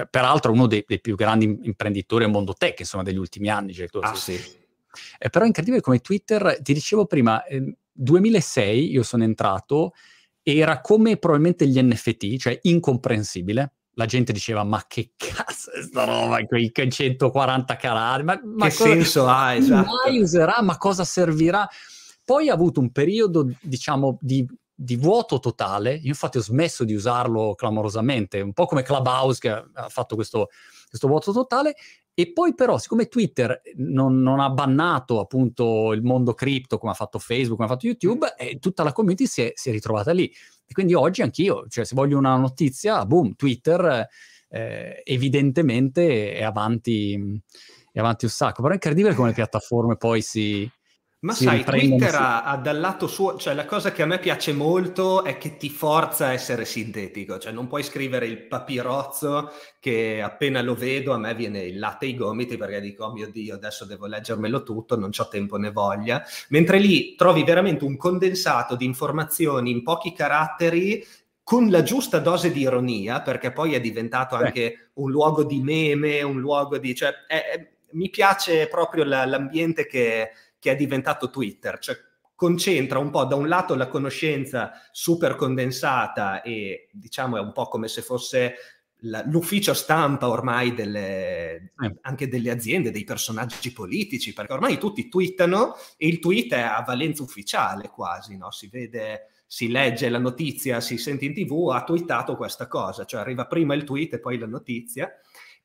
peraltro uno dei, dei, più grandi imprenditori al mondo tech, insomma, degli ultimi anni. Cioè, ah, sì. Eh, però è incredibile come Twitter, ti dicevo prima, eh, 2006 io sono entrato, era come probabilmente gli NFT, cioè incomprensibile. La gente diceva, ma che cazzo è sta roba, quei 140 carati, ma, ma che cosa, senso ha, esatto. mai userà, ma cosa servirà? Poi ha avuto un periodo, diciamo, di di vuoto totale. Io infatti ho smesso di usarlo clamorosamente, un po' come Clubhouse che ha fatto questo, questo vuoto totale. E poi però, siccome Twitter non, non, ha bannato appunto il mondo cripto come ha fatto Facebook, come ha fatto YouTube, eh, tutta la community si è, si è, ritrovata lì. E quindi oggi anch'io, cioè se voglio una notizia, boom, Twitter eh, evidentemente è avanti, è avanti un sacco. Però è incredibile come le piattaforme poi si, ma sai, Twitter ha, ha, dal lato suo, cioè la cosa che a me piace molto è che ti forza a essere sintetico, cioè non puoi scrivere il papirozzo che appena lo vedo a me viene il latte ai gomiti perché dico, oh mio Dio, adesso devo leggermelo tutto, non ho tempo né voglia, mentre lì trovi veramente un condensato di informazioni in pochi caratteri con la giusta dose di ironia, perché poi è diventato Beh. anche un luogo di meme, un luogo di... Cioè, è, è, mi piace proprio la, l'ambiente che che è diventato Twitter, cioè concentra un po' da un lato la conoscenza super condensata e diciamo è un po' come se fosse la, l'ufficio stampa ormai delle, anche delle aziende, dei personaggi politici, perché ormai tutti twittano e il tweet è a valenza ufficiale quasi, no? si vede si legge la notizia, si sente in tv, ha twittato questa cosa, cioè arriva prima il tweet e poi la notizia.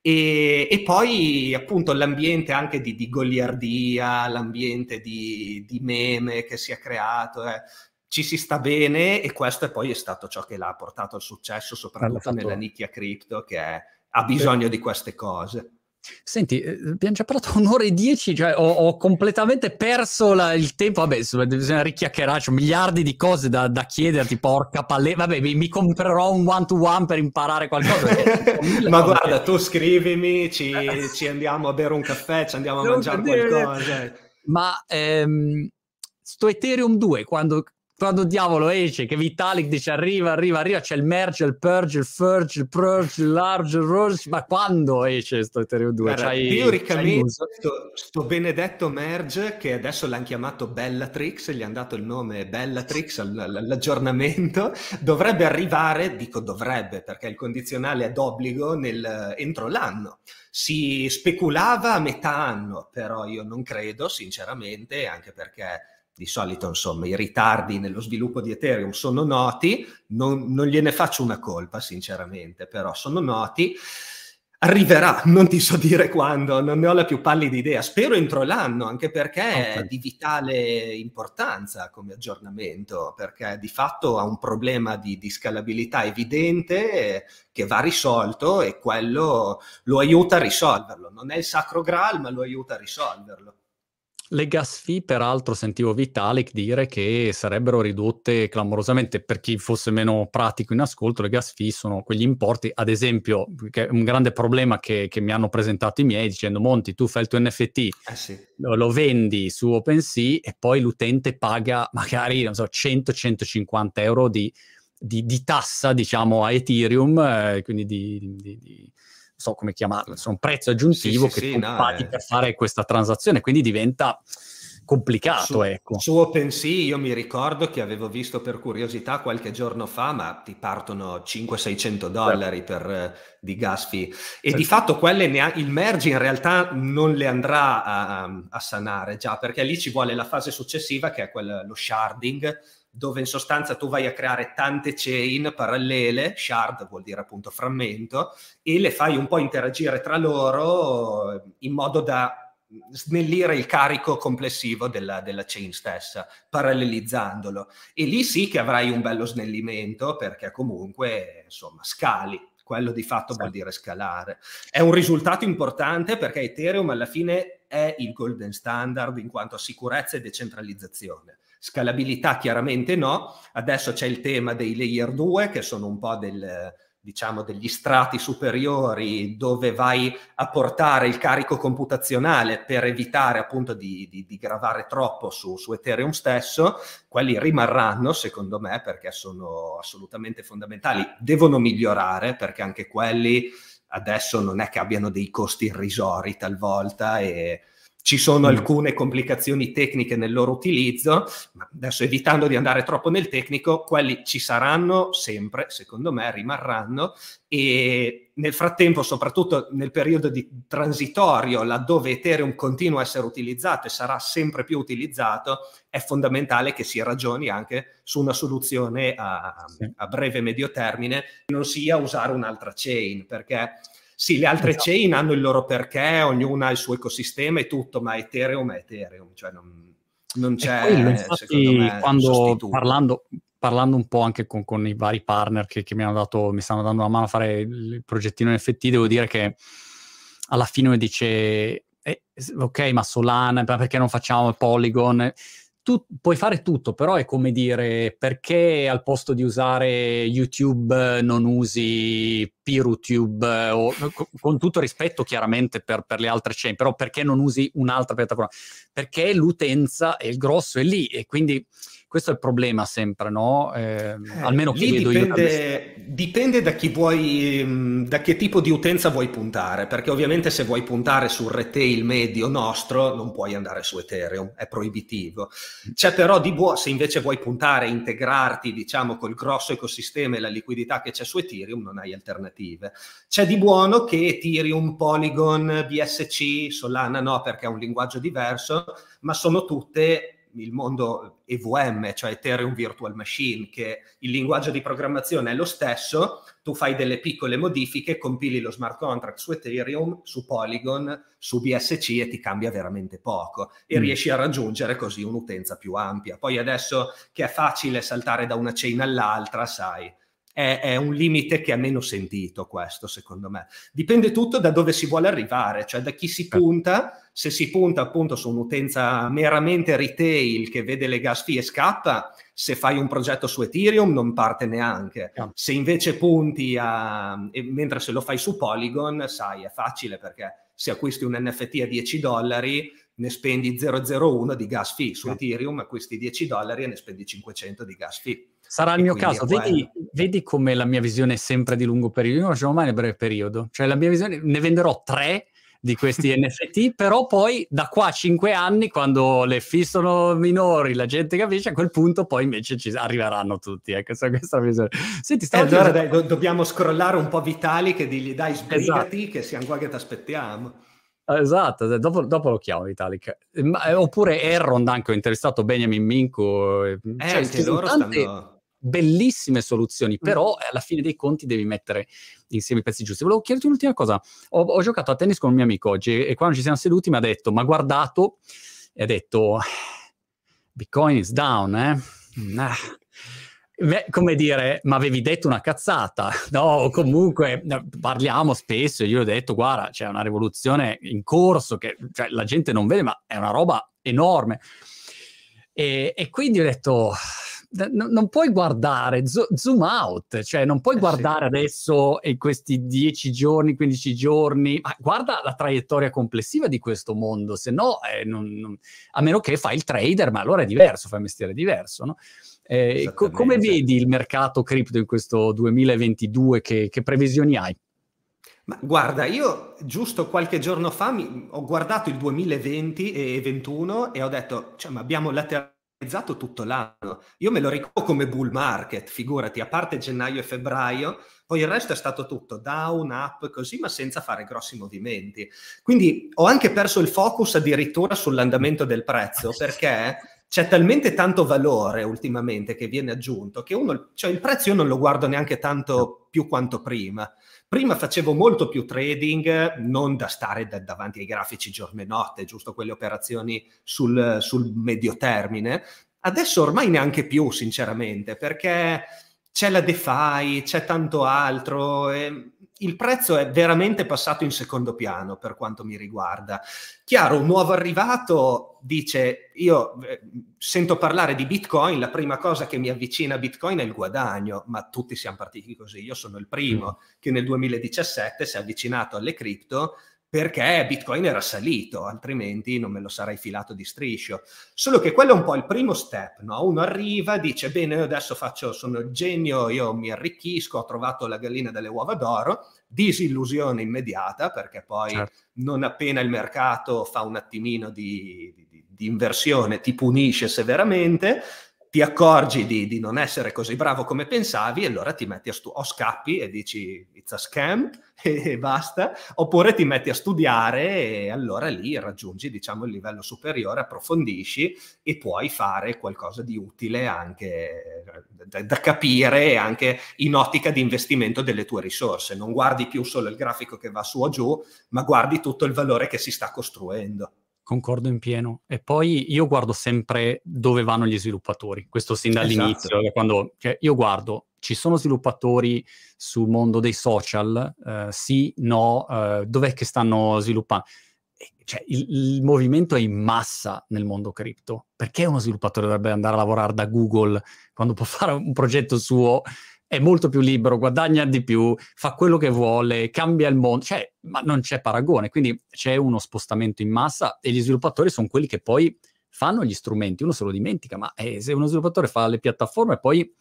E, e, poi appunto l'ambiente anche di, di goliardia, l'ambiente di, di, meme che si è creato, eh, ci si sta bene e questo poi è stato ciò che l'ha portato al successo, soprattutto nella nicchia cripto che è, ha bisogno di queste cose. Senti, eh, abbiamo già parlato [laughs] un'ora e dieci, cioè ho, ho completamente perso la, il tempo. Vabbè, bisogna richiacchierare, ho miliardi di cose da, da chiederti, porca palle. Vabbè, mi, mi, comprerò un one-to-one per imparare qualcosa. [laughs] Ma guarda, tu scrivimi, ci, ci, andiamo a bere un caffè, ci andiamo a mangiare qualcosa. Ma ehm, sto Ethereum 2, quando quando diavolo esce che Vitalik dice arriva, arriva, arriva, c'è il merge, il purge, il furge, il purge, il large, il rurge, ma quando esce sto Ethereum 2? Guarda, teoricamente sto, sto, benedetto merge che adesso l'hanno chiamato Bellatrix, gli hanno dato il nome Bellatrix all'aggiornamento, dovrebbe arrivare, dico dovrebbe perché il condizionale è d'obbligo nel, entro l'anno. Si speculava a metà anno, però io non credo sinceramente, anche perché di solito insomma i ritardi nello sviluppo di Ethereum sono noti, non, non, gliene faccio una colpa sinceramente, però sono noti. Arriverà, non ti so dire quando, non ne ho la più pallida idea. Spero entro l'anno, anche perché okay. è di vitale importanza come aggiornamento, perché di fatto ha un problema di, di scalabilità evidente che va risolto e quello lo aiuta a risolverlo. Non è il sacro graal, ma lo aiuta a risolverlo. Le gas fee, peraltro, sentivo Vitalik dire che sarebbero ridotte clamorosamente. Per chi fosse meno pratico in ascolto, le gas fee sono quegli importi, ad esempio, che è un grande problema che, che mi hanno presentato i miei dicendo Monti, tu fai il tuo NFT, eh sì. lo, lo, vendi su OpenSea e poi l'utente paga magari, non so, 100-150 euro di, di, di, tassa, diciamo, a Ethereum, eh, quindi di, di so come chiamarlo, insomma, un prezzo aggiuntivo sì, che sì, tu no, paghi eh. per fare questa transazione, quindi diventa complicato. Su, ecco. su OpenSea io mi ricordo che avevo visto per curiosità qualche giorno fa, ma ti partono 500-600 dollari per, eh, di gas fee. E sì. di fatto quelle ne ha, il merge in realtà non le andrà a, a, sanare già, perché lì ci vuole la fase successiva che è quella, lo sharding, dove in sostanza tu vai a creare tante chain parallele, shard vuol dire appunto frammento, e le fai un po' interagire tra loro in modo da snellire il carico complessivo della, della chain stessa, parallelizzandolo. E lì sì che avrai un bello snellimento perché comunque, insomma, scali. Quello di fatto sì. vuol dire scalare. È un risultato importante perché Ethereum alla fine è il golden standard in quanto a sicurezza e decentralizzazione Scalabilità chiaramente no, adesso c'è il tema dei layer 2 che sono un po' del, diciamo, degli strati superiori dove vai a portare il carico computazionale per evitare appunto di, di, di gravare troppo su, su, Ethereum stesso, quelli rimarranno secondo me perché sono assolutamente fondamentali, devono migliorare perché anche quelli adesso non è che abbiano dei costi irrisori talvolta e ci sono mm. alcune complicazioni tecniche nel loro utilizzo, ma adesso evitando di andare troppo nel tecnico, quelli ci saranno sempre, secondo me, rimarranno e nel frattempo, soprattutto nel periodo di transitorio, laddove Ethereum continua a essere utilizzato e sarà sempre più utilizzato, è fondamentale che si ragioni anche su una soluzione a, a breve e medio termine, non sia usare un'altra chain, perché sì, le altre esatto. chain hanno il loro perché, ognuna ha il suo ecosistema e tutto, ma Ethereum è Ethereum, cioè non, non c'è... Quello, infatti, me, quando parlando, parlando, un po' anche con, con i vari partner che, che, mi hanno dato, mi stanno dando una mano a fare il progettino NFT, devo dire che alla fine mi dice, eh, ok, ma Solana, perché non facciamo Polygon? Tu puoi fare tutto, però è come dire perché al posto di usare YouTube non usi PeerTube o, con tutto rispetto chiaramente per, per, le altre chain, però perché non usi un'altra piattaforma? Perché l'utenza e il grosso è lì e quindi questo è il problema sempre, no? Eh, eh, almeno che vedo dipende, io. Dipende da chi vuoi, mm, da che tipo di utenza vuoi puntare, perché ovviamente se vuoi puntare sul retail medio nostro non puoi andare su Ethereum, è proibitivo. C'è però di buono, se invece vuoi puntare, integrarti, diciamo, col grosso ecosistema e la liquidità che c'è su Ethereum, non hai alternative. C'è di buono che Ethereum, Polygon, BSC, Solana no, perché è un linguaggio diverso, ma sono tutte il mondo EVM, cioè Ethereum Virtual Machine, che il linguaggio di programmazione è lo stesso, tu fai delle piccole modifiche, compili lo smart contract su Ethereum, su Polygon, su BSC e ti cambia veramente poco e mm. riesci a raggiungere così un'utenza più ampia. Poi adesso che è facile saltare da una chain all'altra, sai, è, è, un limite che è meno sentito questo, secondo me. Dipende tutto da dove si vuole arrivare, cioè da chi si certo. punta. Se si punta appunto su un'utenza meramente retail che vede le gas fee e scappa, se fai un progetto su Ethereum non parte neanche. Se invece punti a... mentre se lo fai su Polygon, sai, è facile perché se acquisti un NFT a 10 dollari ne spendi 001 di gas fee, su Ethereum acquisti 10 dollari e ne spendi 500 di gas fee. Sarà il mio caso, vedi, vedi, come la mia visione è sempre di lungo periodo, io non facciamo mai nel breve periodo, cioè la mia visione, ne venderò tre di questi [laughs] NFT, però poi da qua a cinque anni, quando le fee sono minori, la gente capisce, a quel punto poi invece ci arriveranno tutti. Ecco, questa, questa visione. Senti, eh, allora dai, do- dobbiamo scrollare un po' Vitali che digli dai sbrigati esatto. che siamo qua che ti aspettiamo. Esatto, dopo, dopo, lo chiamo Vitalik. Ma, eh, oppure Erron, anche ho intervistato Benjamin Minko. Eh, cioè, anche loro tante... stanno bellissime soluzioni, però mm. alla fine dei conti devi mettere insieme i pezzi giusti. Volevo chiederti un'ultima cosa. Ho, ho, giocato a tennis con un mio amico oggi e quando ci siamo seduti mi ha detto, ma guardato, e ha detto, Bitcoin is down, eh? Ah. Beh, come dire, ma avevi detto una cazzata? [laughs] No, comunque parliamo spesso e io ho detto, guarda, c'è una rivoluzione in corso che cioè, la gente non vede, ma è una roba enorme. E, e quindi ho detto, n- non puoi guardare, zo- zoom out, cioè non puoi eh guardare sì. adesso in questi 10 giorni, 15 giorni, ma guarda la traiettoria complessiva di questo mondo, se no, eh, non, non, a meno che fai il trader, ma allora è diverso, fai un mestiere diverso, no? Eh, co- come vedi il mercato cripto in questo 2022? Che, che previsioni hai? Ma guarda, io giusto qualche giorno fa mi, ho guardato il 2020 e 2021 e ho detto, cioè, ma abbiamo lateralizzato tutto l'anno. Io me lo ricordo come bull market, figurati, a parte gennaio e febbraio, poi il resto è stato tutto down, up, così, ma senza fare grossi movimenti. Quindi ho anche perso il focus addirittura sull'andamento del prezzo, [laughs] perché c'è talmente tanto valore ultimamente che viene aggiunto che uno, cioè il prezzo io non lo guardo neanche tanto più quanto prima. Prima facevo molto più trading, non da stare da, davanti ai grafici giorno e notte, giusto quelle operazioni sul, sul medio termine. Adesso ormai neanche più, sinceramente, perché c'è la DeFi, c'è tanto altro. E il prezzo è veramente passato in secondo piano per quanto mi riguarda. Chiaro, un nuovo arrivato dice, io eh, sento parlare di Bitcoin, la prima cosa che mi avvicina a Bitcoin è il guadagno, ma tutti siamo partiti così. Io sono il primo mm. che nel 2017 si è avvicinato alle cripto perché Bitcoin era salito, altrimenti non me lo sarei filato di striscio. Solo che quello è un po' il primo step, no? Uno arriva, dice, bene, io adesso faccio, sono il genio, io mi arricchisco, ho trovato la gallina delle uova d'oro, disillusione immediata, perché poi certo. non appena il mercato fa un attimino di, di, di inversione ti punisce severamente, ti accorgi di, di, non essere così bravo come pensavi e allora ti metti a studiare, o scappi e dici it's a scam [laughs] e basta, oppure ti metti a studiare e allora lì raggiungi diciamo il livello superiore, approfondisci e puoi fare qualcosa di utile anche da, da capire anche in ottica di investimento delle tue risorse. Non guardi più solo il grafico che va su o giù, ma guardi tutto il valore che si sta costruendo. Concordo in pieno. E poi io guardo sempre dove vanno gli sviluppatori, questo sin dall'inizio, esatto. quando cioè, io guardo, ci sono sviluppatori sul mondo dei social? Uh, sì, no, uh, dov'è che stanno sviluppando? Cioè, il, il, movimento è in massa nel mondo cripto. Perché uno sviluppatore dovrebbe andare a lavorare da Google quando può [laughs] fare un progetto suo è molto più libero, guadagna di più, fa quello che vuole, cambia il mondo, cioè, ma non c'è paragone, quindi c'è uno spostamento in massa e gli sviluppatori sono quelli che poi fanno gli strumenti, uno se lo dimentica, ma eh, se uno sviluppatore fa le piattaforme poi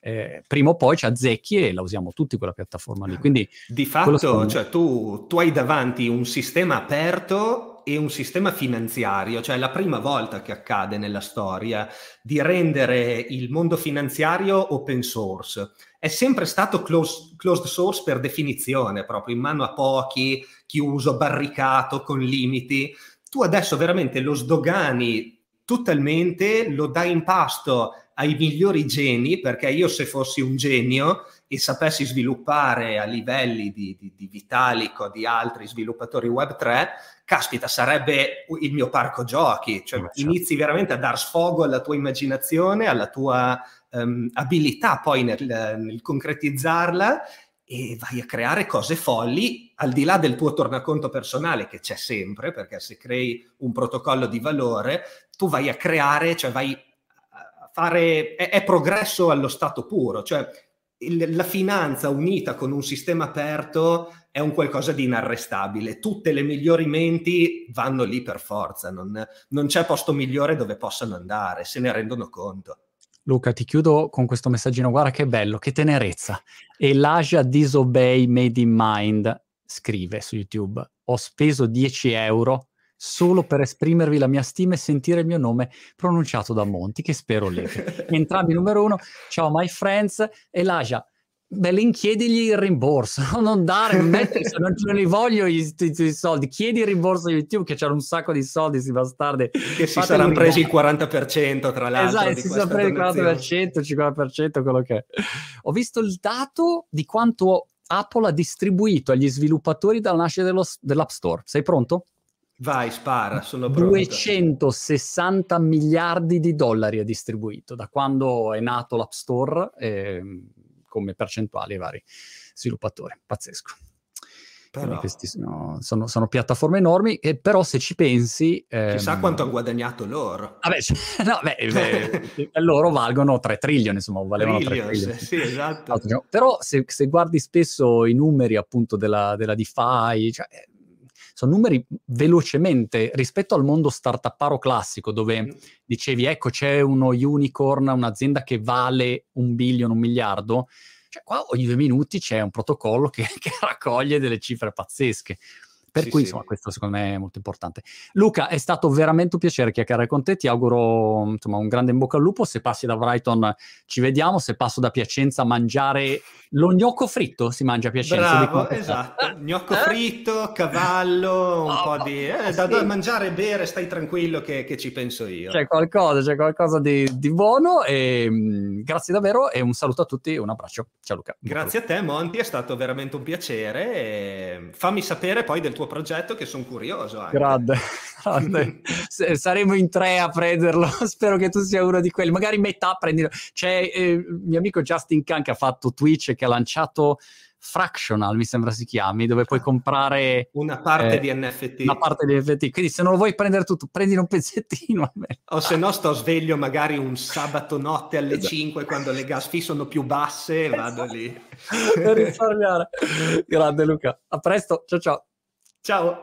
eh, prima o poi ci azzecchi e la usiamo tutti quella piattaforma lì. Quindi, di fatto, cioè, tu, tu hai davanti un sistema aperto e un sistema finanziario, cioè la prima volta che accade nella storia di rendere il mondo finanziario open source. È sempre stato close, closed source per definizione, proprio in mano a pochi, chiuso, barricato, con limiti. Tu adesso veramente lo sdogani totalmente, lo dai in pasto ai migliori geni, perché io se fossi un genio e sapessi sviluppare a livelli di, di, di Vitalico, di altri sviluppatori Web3, caspita, sarebbe il mio parco giochi, cioè certo. inizi veramente a dar sfogo alla tua immaginazione, alla tua um, abilità poi nel, nel concretizzarla e vai a creare cose folli al di là del tuo tornaconto personale che c'è sempre, perché se crei un protocollo di valore, tu vai a creare, cioè vai a fare, è, è progresso allo stato puro, cioè il, la finanza unita con un sistema aperto è un qualcosa di inarrestabile. Tutte le migliori menti vanno lì per forza, non, non c'è posto migliore dove possano andare, se ne rendono conto. Luca, ti chiudo con questo messaggino. Guarda che bello, che tenerezza. Elijah Disobey Made in Mind scrive su YouTube: Ho speso 10 euro solo per esprimervi la mia stima e sentire il mio nome pronunciato da Monti, che spero legga. [laughs] Entrambi numero uno. Ciao, my friends. Elijah, Belen, chiedigli il rimborso, [laughs] non dare, mettere, se non ce li voglio i, i, i, soldi, chiedi il rimborso a YouTube che c'era un sacco di soldi, si bastardi. Che si saranno presi il 40% tra l'altro. Esatto, si saranno presi il 40%, il 50%, quello che è. Ho visto il dato di quanto Apple ha distribuito agli sviluppatori dalla nascita dello, dell'App Store. Sei pronto? Vai, spara, sono pronto. 260 miliardi di dollari ha distribuito da quando è nato l'App Store. Eh, come percentuali ai vari sviluppatori. Pazzesco. Però... Questi sono, sono, sono, piattaforme enormi, e però se ci pensi... Ehm... Chissà quanto hanno guadagnato loro. Vabbè, cioè, [laughs] no, beh, beh, [laughs] loro valgono 3 trillion, insomma, valevano Trillions, 3 trillion. Sì, esatto. Però se, se, guardi spesso i numeri appunto della, della DeFi, cioè, sono numeri velocemente rispetto al mondo startuparo classico dove mm. dicevi ecco c'è uno unicorn, un'azienda che vale un billion, un miliardo, cioè qua ogni due minuti c'è un protocollo che, [laughs] che raccoglie delle cifre pazzesche. Per sì, cui, sì. insomma, questo secondo me è molto importante. Luca, è stato veramente un piacere chiacchierare con te. Ti auguro insomma, un grande in bocca al lupo. Se passi da Brighton ci vediamo. Se passo da Piacenza a mangiare lo gnocco fritto, si mangia a Piacenza. Bravo, esatto. [laughs] gnocco fritto, cavallo, un oh, po' di... Eh, da, da, mangiare e bere, stai tranquillo che, che, ci penso io. C'è qualcosa, c'è qualcosa di, di buono. E, mh, mm, grazie davvero e un saluto a tutti un abbraccio. Ciao Luca. Grazie a te Monti, è stato veramente un piacere. fammi sapere poi del tuo tuo progetto che sono curioso. Anche. Grande, [laughs] grande. saremo in tre a prenderlo, [laughs] spero che tu sia uno di quelli, magari metà prendilo. C'è eh, il mio amico Justin Khan che ha fatto Twitch e che ha lanciato Fractional, mi sembra si chiami, dove puoi comprare una parte eh, di NFT. Una parte di NFT. Quindi se non lo vuoi prendere tutto, prendi un pezzettino. [laughs] O se no sto sveglio magari un sabato notte alle esatto. 5 quando le gas fee sono più basse e vado lì. per risparmiare. Grande Luca. A presto. Ciao ciao. Ciao!